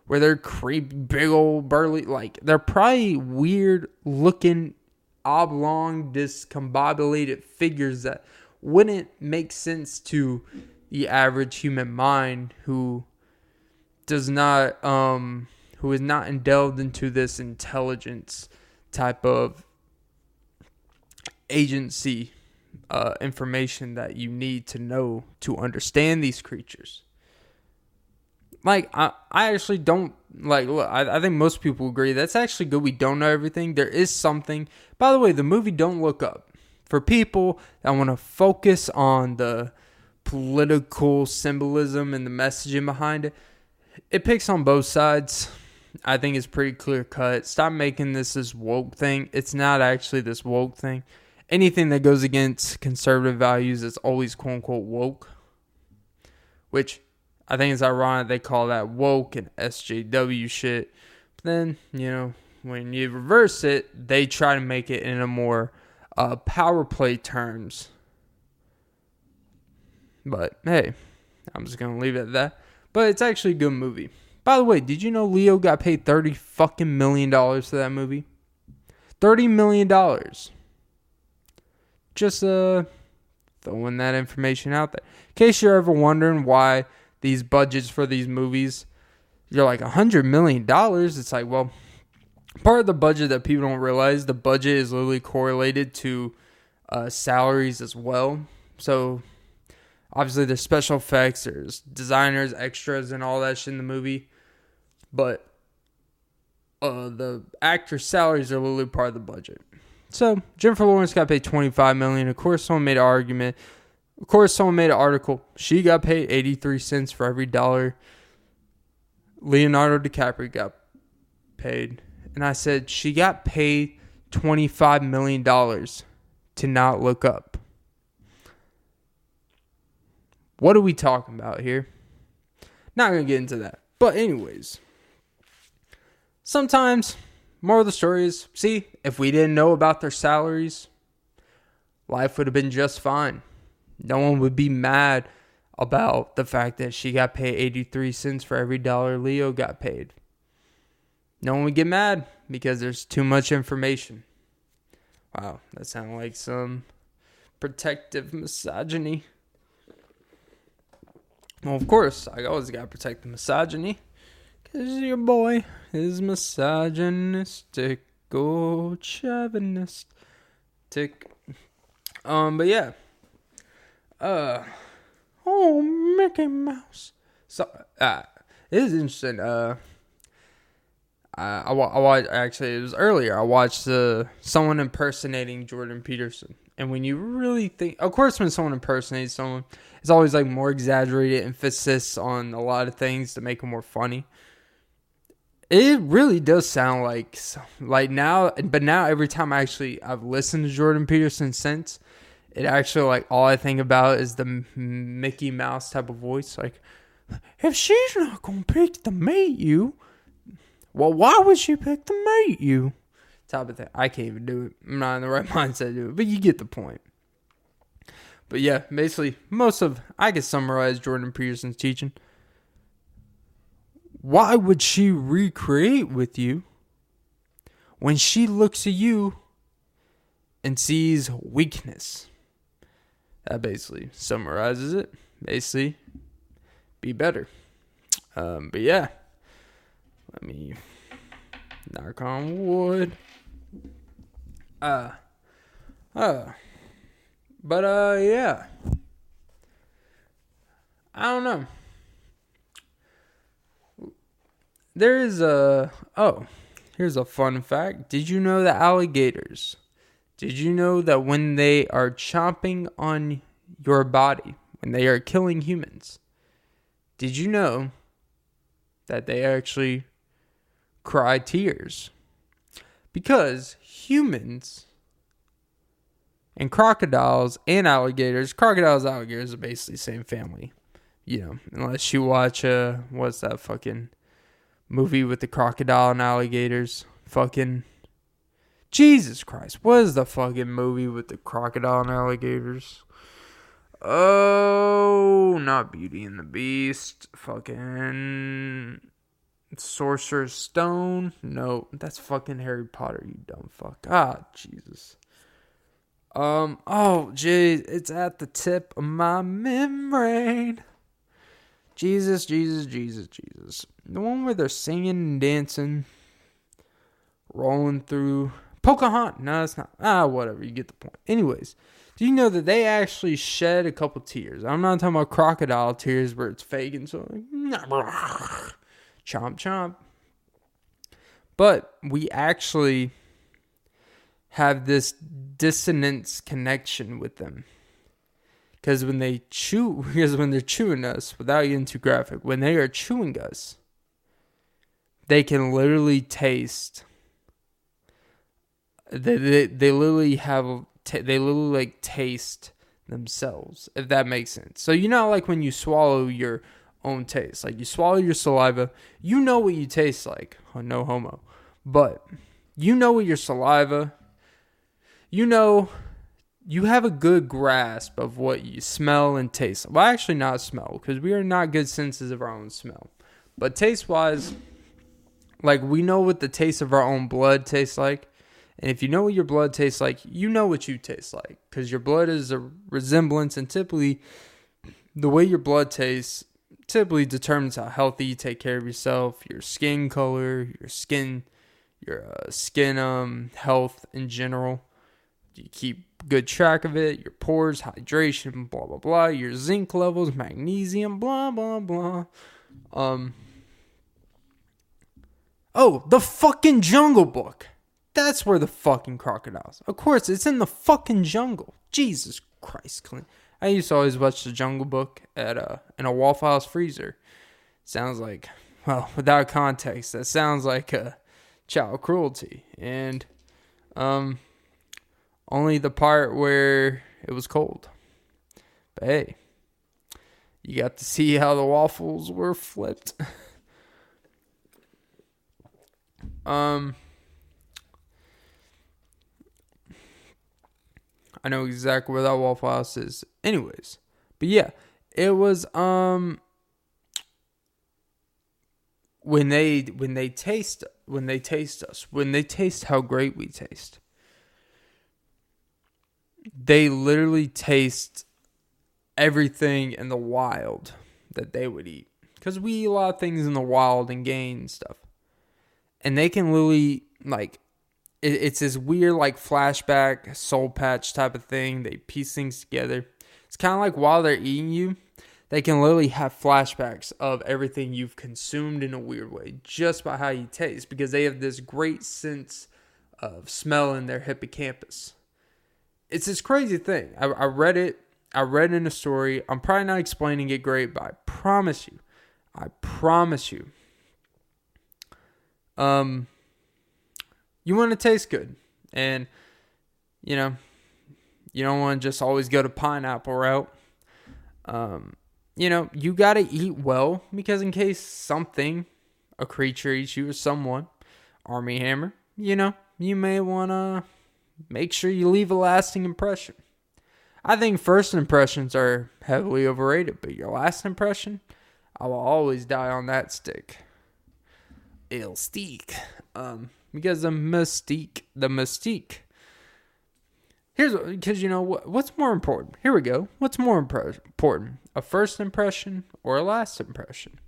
Where they're creepy, big old burly, like they're probably weird looking, oblong, discombobulated figures that wouldn't make sense to the average human mind who does not um who is not indulged into this intelligence type of agency uh, information that you need to know to understand these creatures. Like I, I actually don't like. Look, I, I think most people agree that's actually good. We don't know everything. There is something. By the way, the movie Don't Look Up for people that want to focus on the political symbolism and the messaging behind it, it picks on both sides. I think it's pretty clear cut. Stop making this this woke thing. It's not actually this woke thing. Anything that goes against conservative values is always quote unquote woke. Which I think is ironic they call that woke and SJW shit. But then, you know, when you reverse it, they try to make it in a more uh, power play terms. But hey, I'm just gonna leave it at that. But it's actually a good movie. By the way, did you know Leo got paid thirty fucking million dollars for that movie? Thirty million dollars. Just uh throwing that information out there. In case you're ever wondering why these budgets for these movies, you're like a hundred million dollars. It's like, well, part of the budget that people don't realize the budget is literally correlated to uh, salaries as well. So obviously there's special effects, there's designers, extras, and all that shit in the movie, but uh, the actors' salaries are literally part of the budget. So Jennifer Lawrence got paid 25 million. Of course, someone made an argument. Of course, someone made an article. She got paid 83 cents for every dollar. Leonardo DiCaprio got paid and I said, she got paid $25 million to not look up. What are we talking about here? Not going to get into that. But, anyways, sometimes, more of the story is see, if we didn't know about their salaries, life would have been just fine. No one would be mad about the fact that she got paid 83 cents for every dollar Leo got paid no one would get mad because there's too much information. Wow, that sounds like some protective misogyny. Well, of course, I always gotta protect the misogyny. Cause your boy is misogynistic, oh, chauvinistic. Um, but yeah. Uh, oh, Mickey Mouse. So, uh, it is interesting. Uh, I, I, I actually it was earlier. I watched uh, someone impersonating Jordan Peterson, and when you really think, of course, when someone impersonates someone, it's always like more exaggerated emphasis on a lot of things to make it more funny. It really does sound like like now, but now every time I actually I've listened to Jordan Peterson since, it actually like all I think about is the Mickey Mouse type of voice. Like, if she's not gonna pick to meet you well, why would she pick to mate you? Type of thing. I can't even do it. I'm not in the right mindset to do it, but you get the point. But yeah, basically, most of I could summarize Jordan Peterson's teaching. Why would she recreate with you when she looks at you and sees weakness? That basically summarizes it. Basically, be better. Um, but yeah. Let me knock on wood. Uh, uh, but uh, yeah. I don't know. There is a oh, here's a fun fact. Did you know that alligators? Did you know that when they are chomping on your body, when they are killing humans, did you know that they actually cry tears? Because humans and crocodiles and alligators, crocodiles, alligators are basically the same family. You know, unless you watch uh what's that fucking movie with the crocodile and alligators? Fucking Jesus Christ. What is the fucking movie with the crocodile and alligators? Oh, not Beauty and the Beast. Fucking Sorcerer's Stone. No, that's fucking Harry Potter, you dumb fuck. Ah, Jesus. Um, oh, jeez, it's at the tip of my membrane. Jesus, Jesus, Jesus, Jesus. The one where they're singing and dancing, rolling through. Pocahontas. No, it's not. Ah, whatever. You get the point. Anyways, do you know that they actually shed a couple tears? I'm not talking about crocodile tears where it's fake and so like, chomp chomp. But we actually have this dissonance connection with them. Because when they chew, because when they're chewing us, without getting too graphic, when they are chewing us, they can literally taste. They they, they literally have they literally like taste themselves, if that makes sense. So you know, like when you swallow your own taste, like you swallow your saliva, you know what you taste like. Oh, no homo, but you know what your saliva. You know, you have a good grasp of what you smell and taste. Well, actually, not smell because we are not good senses of our own smell, but taste wise, like we know what the taste of our own blood tastes like. And if you know what your blood tastes like, you know what you taste like because your blood is a resemblance, and typically, the way your blood tastes typically determines how healthy you take care of yourself, your skin color, your skin, your uh, skin um health in general. You keep good track of it, your pores, hydration, blah blah blah, your zinc levels, magnesium, blah blah blah. Um. Oh, the fucking Jungle Book. That's where the fucking crocodiles. Of course, it's in the fucking jungle. Jesus Christ, Clint. I used to always watch the Jungle Book at a in a Waffle House freezer. Sounds like, well, without context, that sounds like a child cruelty, and um, only the part where it was cold. But hey, you got to see how the waffles were flipped. um. I know exactly where that Waffle House is. Anyways, but yeah, it was um when they when they taste when they taste us when they taste how great we taste. They literally taste everything in the wild that they would eat because we eat a lot of things in the wild and gain stuff, and they can literally like it, it's this weird like flashback soul patch type of thing. They piece things together. It's kind of like while they're eating you, they can literally have flashbacks of everything you've consumed in a weird way just by how you taste because they have this great sense of smell in their hippocampus. It's this crazy thing. I, I read it. I read in a story. I'm probably not explaining it great, but I promise you, I promise you, um, you want to taste good. And, you know, you don't want to just always go to pineapple route. Um, you know, you got to eat well because in case something, a creature eats you or someone, Armie Hammer, you know, you may want to make sure you leave a lasting impression. I think first impressions are heavily overrated, but your last impression, I will always die on that stick. Il stick. Um, because the mystique, the mystique. Here's because you know what, what's more important. Here we go. What's more important, a first impression or a last impression?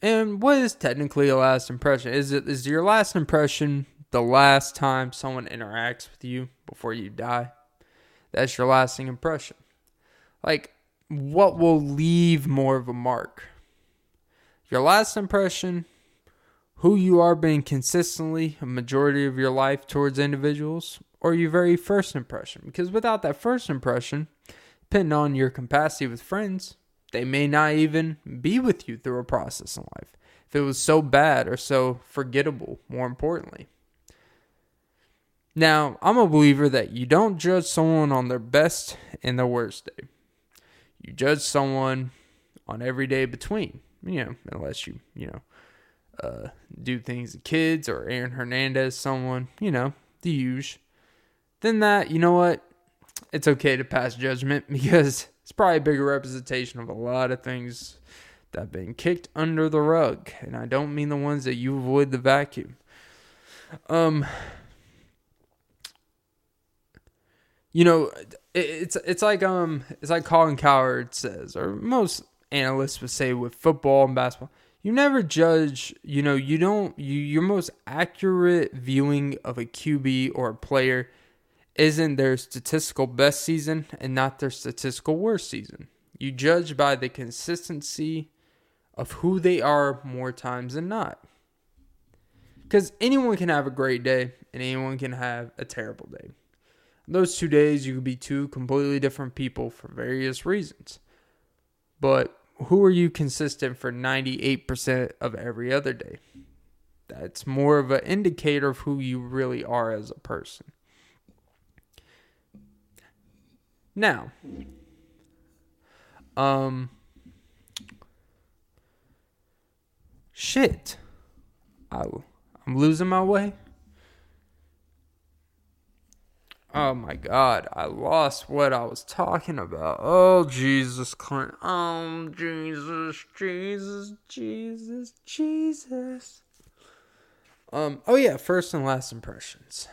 And what is technically a last impression? Is it is your last impression the last time someone interacts with you before you die? That's your lasting impression. Like what will leave more of a mark? Your last impression, who you are being consistently a majority of your life towards individuals, or your very first impression? Because without that first impression, depending on your capacity with friends, they may not even be with you through a process in life. If it was so bad or so forgettable, more importantly. Now, I'm a believer that you don't judge someone on their best and their worst day. You judge someone on every day between, you know, unless you, you know, uh, do things to kids or Aaron Hernandez, someone, you know, the huge. Then that, you know what? It's okay to pass judgment because it's probably a bigger representation of a lot of things that have been kicked under the rug. And I don't mean the ones that you avoid the vacuum. Um, you know, it's it's like um it's like Colin Cowherd says, or most analysts would say with football and basketball. You never judge, you know, you don't you your most accurate viewing of a QB or a player isn't their statistical best season and not their statistical worst season. You judge by the consistency of who they are more times than not. Because anyone can have a great day and anyone can have a terrible day those two days you could be two completely different people for various reasons. But who are you consistent for 98% of every other day? That's more of an indicator of who you really are as a person. Now, um, shit, I, I'm losing my way. Oh my god, I lost what I was talking about. Oh Jesus Clint. Oh Jesus, Jesus, Jesus, Jesus. Um oh yeah, first and last impressions.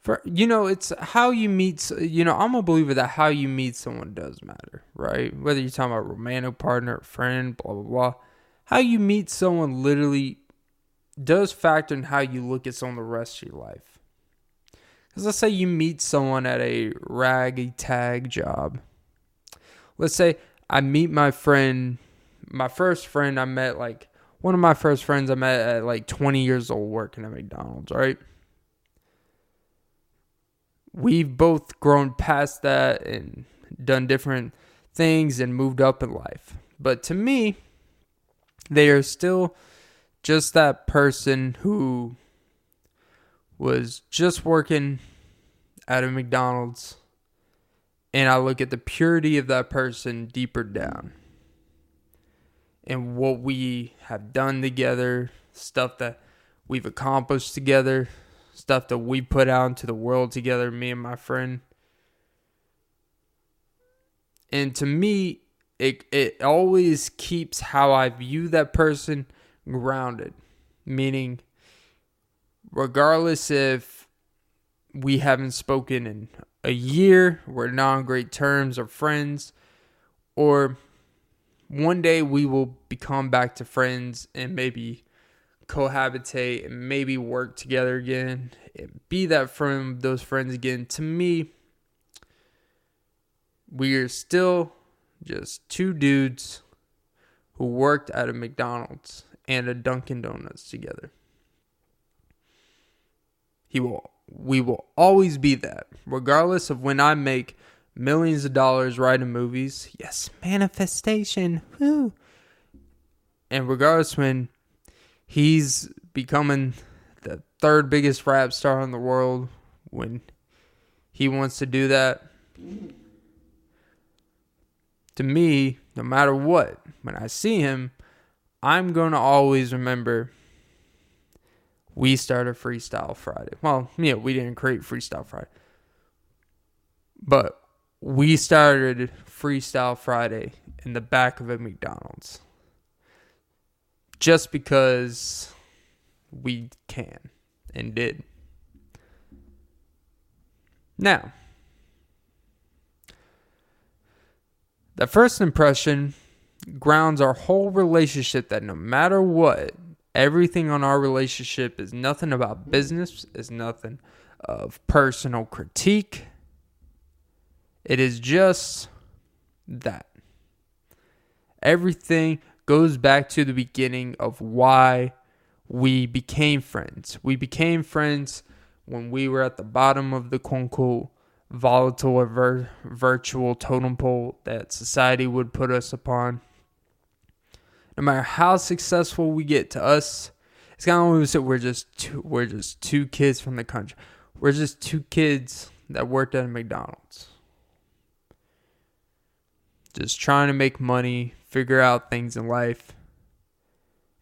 For you know, it's how you meet you know, I'm a believer that how you meet someone does matter, right? Whether you're talking about romantic partner, friend, blah blah blah. How you meet someone literally does factor in how you look at someone the rest of your life because let's say you meet someone at a raggy tag job. Let's say I meet my friend, my first friend I met, like one of my first friends I met at like 20 years old working at McDonald's, right? We've both grown past that and done different things and moved up in life. But to me, they are still just that person who was just working at a McDonald's and I look at the purity of that person deeper down and what we have done together, stuff that we've accomplished together, stuff that we put out into the world together, me and my friend. And to me, it it always keeps how I view that person grounded, meaning regardless if we haven't spoken in a year, we're not on great terms or friends, or one day we will become back to friends and maybe cohabitate and maybe work together again and be that friend those friends again to me we are still just two dudes who worked at a McDonald's and a Dunkin' Donuts together. He will we will always be that, regardless of when I make millions of dollars writing movies. Yes, manifestation. And regardless when he's becoming the third biggest rap star in the world when he wants to do that. To me, no matter what, when I see him, I'm going to always remember we started Freestyle Friday. Well, yeah, we didn't create Freestyle Friday, but we started Freestyle Friday in the back of a McDonald's just because we can and did. Now, the first impression grounds our whole relationship that no matter what, everything on our relationship is nothing about business, is nothing of personal critique. It is just that. Everything goes back to the beginning of why we became friends. We became friends when we were at the bottom of the quote volatile or vir- virtual totem pole that society would put us upon. No matter how successful we get to us, it's kind of almost that we're just two, we're just two kids from the country. We're just two kids that worked at a McDonald's. Just trying to make money, figure out things in life,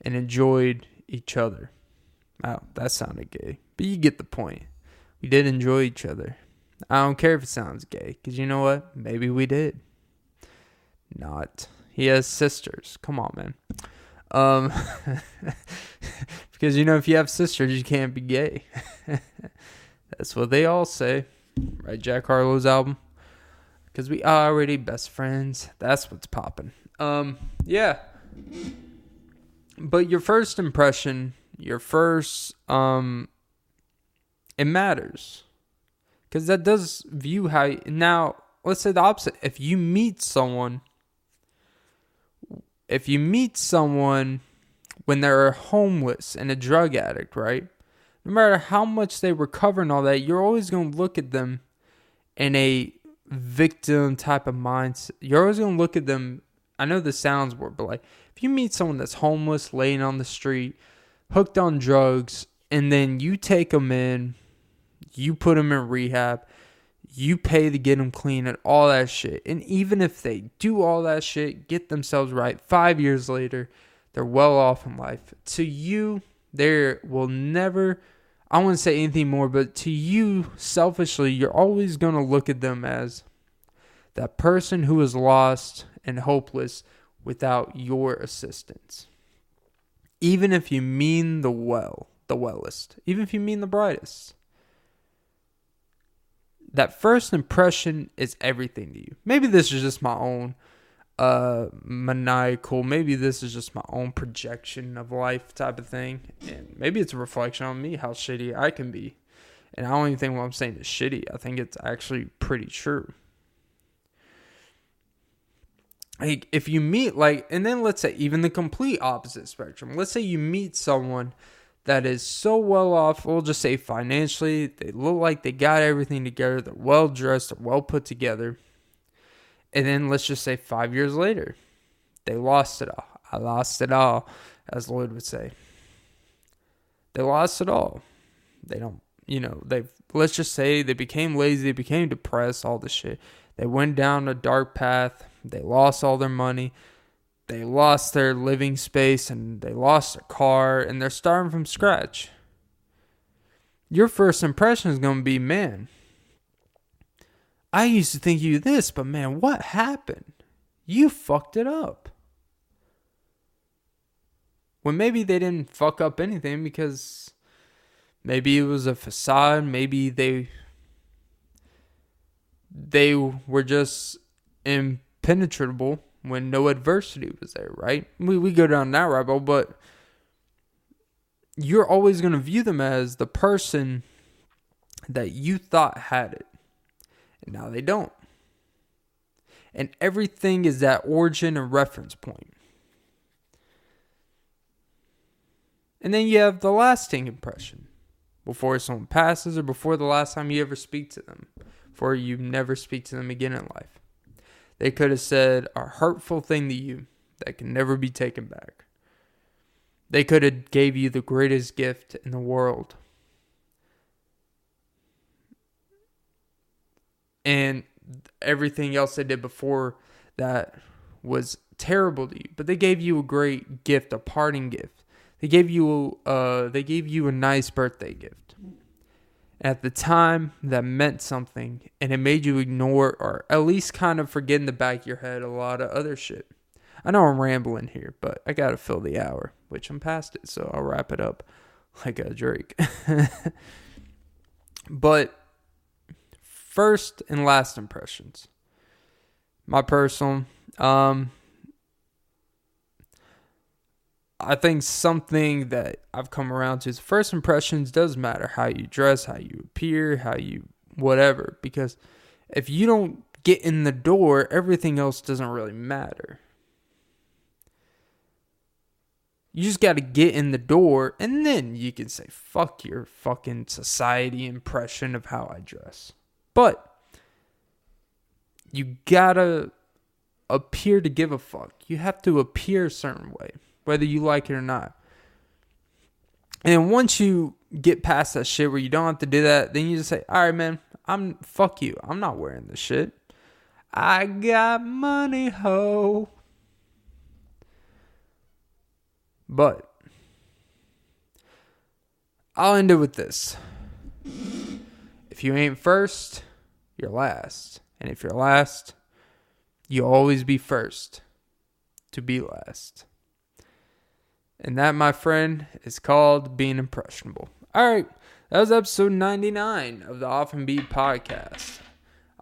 and enjoyed each other. Wow, that sounded gay. But you get the point. We did enjoy each other. I don't care if it sounds gay, because you know what? Maybe we did. Not. He has sisters. Come on, man. Um, because you know, if you have sisters, you can't be gay. That's what they all say, right? Jack Harlow's album. Because we are already best friends. That's what's popping. Um, yeah. But your first impression, your first, um, it matters because that does view how you, now let's say the opposite if you meet someone if you meet someone when they're homeless and a drug addict right no matter how much they recover and all that you're always going to look at them in a victim type of mindset you're always going to look at them i know this sounds weird but like if you meet someone that's homeless laying on the street hooked on drugs and then you take them in you put them in rehab. You pay to get them clean and all that shit. And even if they do all that shit, get themselves right, five years later, they're well off in life. To you, there will never, I wouldn't say anything more, but to you, selfishly, you're always going to look at them as that person who is lost and hopeless without your assistance. Even if you mean the well, the wellest, even if you mean the brightest that first impression is everything to you. Maybe this is just my own uh maniacal maybe this is just my own projection of life type of thing and maybe it's a reflection on me how shitty i can be. And i don't even think what i'm saying is shitty. I think it's actually pretty true. Like if you meet like and then let's say even the complete opposite spectrum. Let's say you meet someone that is so well off, we'll just say financially, they look like they got everything together, they're well dressed, they're well put together. And then let's just say five years later, they lost it all. I lost it all, as Lloyd would say. They lost it all. They don't, you know, they let's just say they became lazy, they became depressed, all this shit. They went down a dark path, they lost all their money, they lost their living space and they lost their car and they're starting from scratch. Your first impression is going to be, man, I used to think you this, but man, what happened? You fucked it up. When maybe they didn't fuck up anything because maybe it was a facade, maybe they they were just impenetrable when no adversity was there, right? We we go down that rabbit hole, but you're always going to view them as the person that you thought had it. And now they don't. And everything is that origin and reference point. And then you have the lasting impression before someone passes or before the last time you ever speak to them, before you never speak to them again in life. They could have said a hurtful thing to you that can never be taken back. They could have gave you the greatest gift in the world. And everything else they did before that was terrible to you. But they gave you a great gift, a parting gift. They gave you uh they gave you a nice birthday gift at the time that meant something and it made you ignore or at least kind of forget in the back of your head a lot of other shit. I know I'm rambling here, but I gotta fill the hour, which I'm past it, so I'll wrap it up like a Drake. but first and last impressions. My personal, um, I think something that I've come around to is first impressions does matter. How you dress, how you appear, how you whatever. Because if you don't get in the door, everything else doesn't really matter. You just got to get in the door, and then you can say, fuck your fucking society impression of how I dress. But you gotta appear to give a fuck. You have to appear a certain way, whether you like it or not. And once you get past that shit where you don't have to do that, then you just say, all right, man, I'm fuck you. I'm not wearing this shit. I got money, ho. But I'll end it with this. If you ain't first, you're last. And if you're last, you'll always be first to be last. And that, my friend, is called being impressionable. All right, that was episode 99 of the Off and Beat podcast.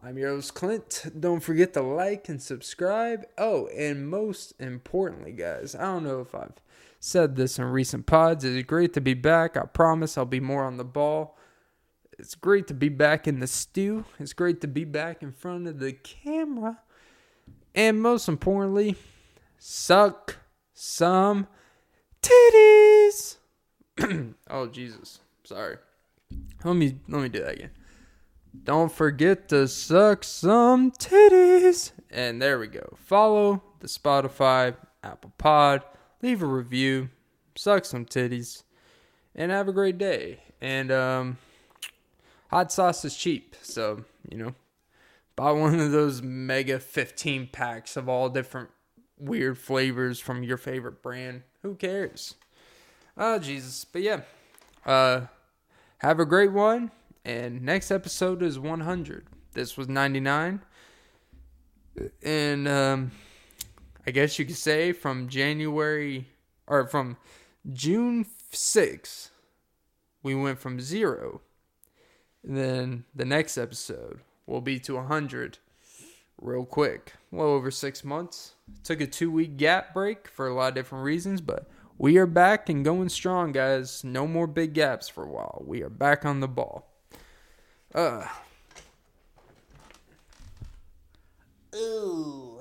I'm your host, Clint. Don't forget to like and subscribe. Oh, and most importantly, guys, I don't know if I've said this in recent pods. It's great to be back. I promise I'll be more on the ball. It's great to be back in the stew. It's great to be back in front of the camera. And most importantly, suck some titties. oh Jesus. Sorry. Let me let me do that again. Don't forget to suck some titties. And there we go. Follow the Spotify, Apple Pod, leave a review, suck some titties, and have a great day. And um hot sauce is cheap, so you know, buy one of those mega 15 packs of all different weird flavors from your favorite brand. Who cares? Oh Jesus. But yeah. Uh have a great one and next episode is 100. This was 99. And um I guess you could say from January or from June 6th we went from 0 and then the next episode will be to 100 real quick well over six months. Took a two week gap break for a lot of different reasons, but we are back and going strong, guys. No more big gaps for a while. We are back on the ball. Uh. Ooh.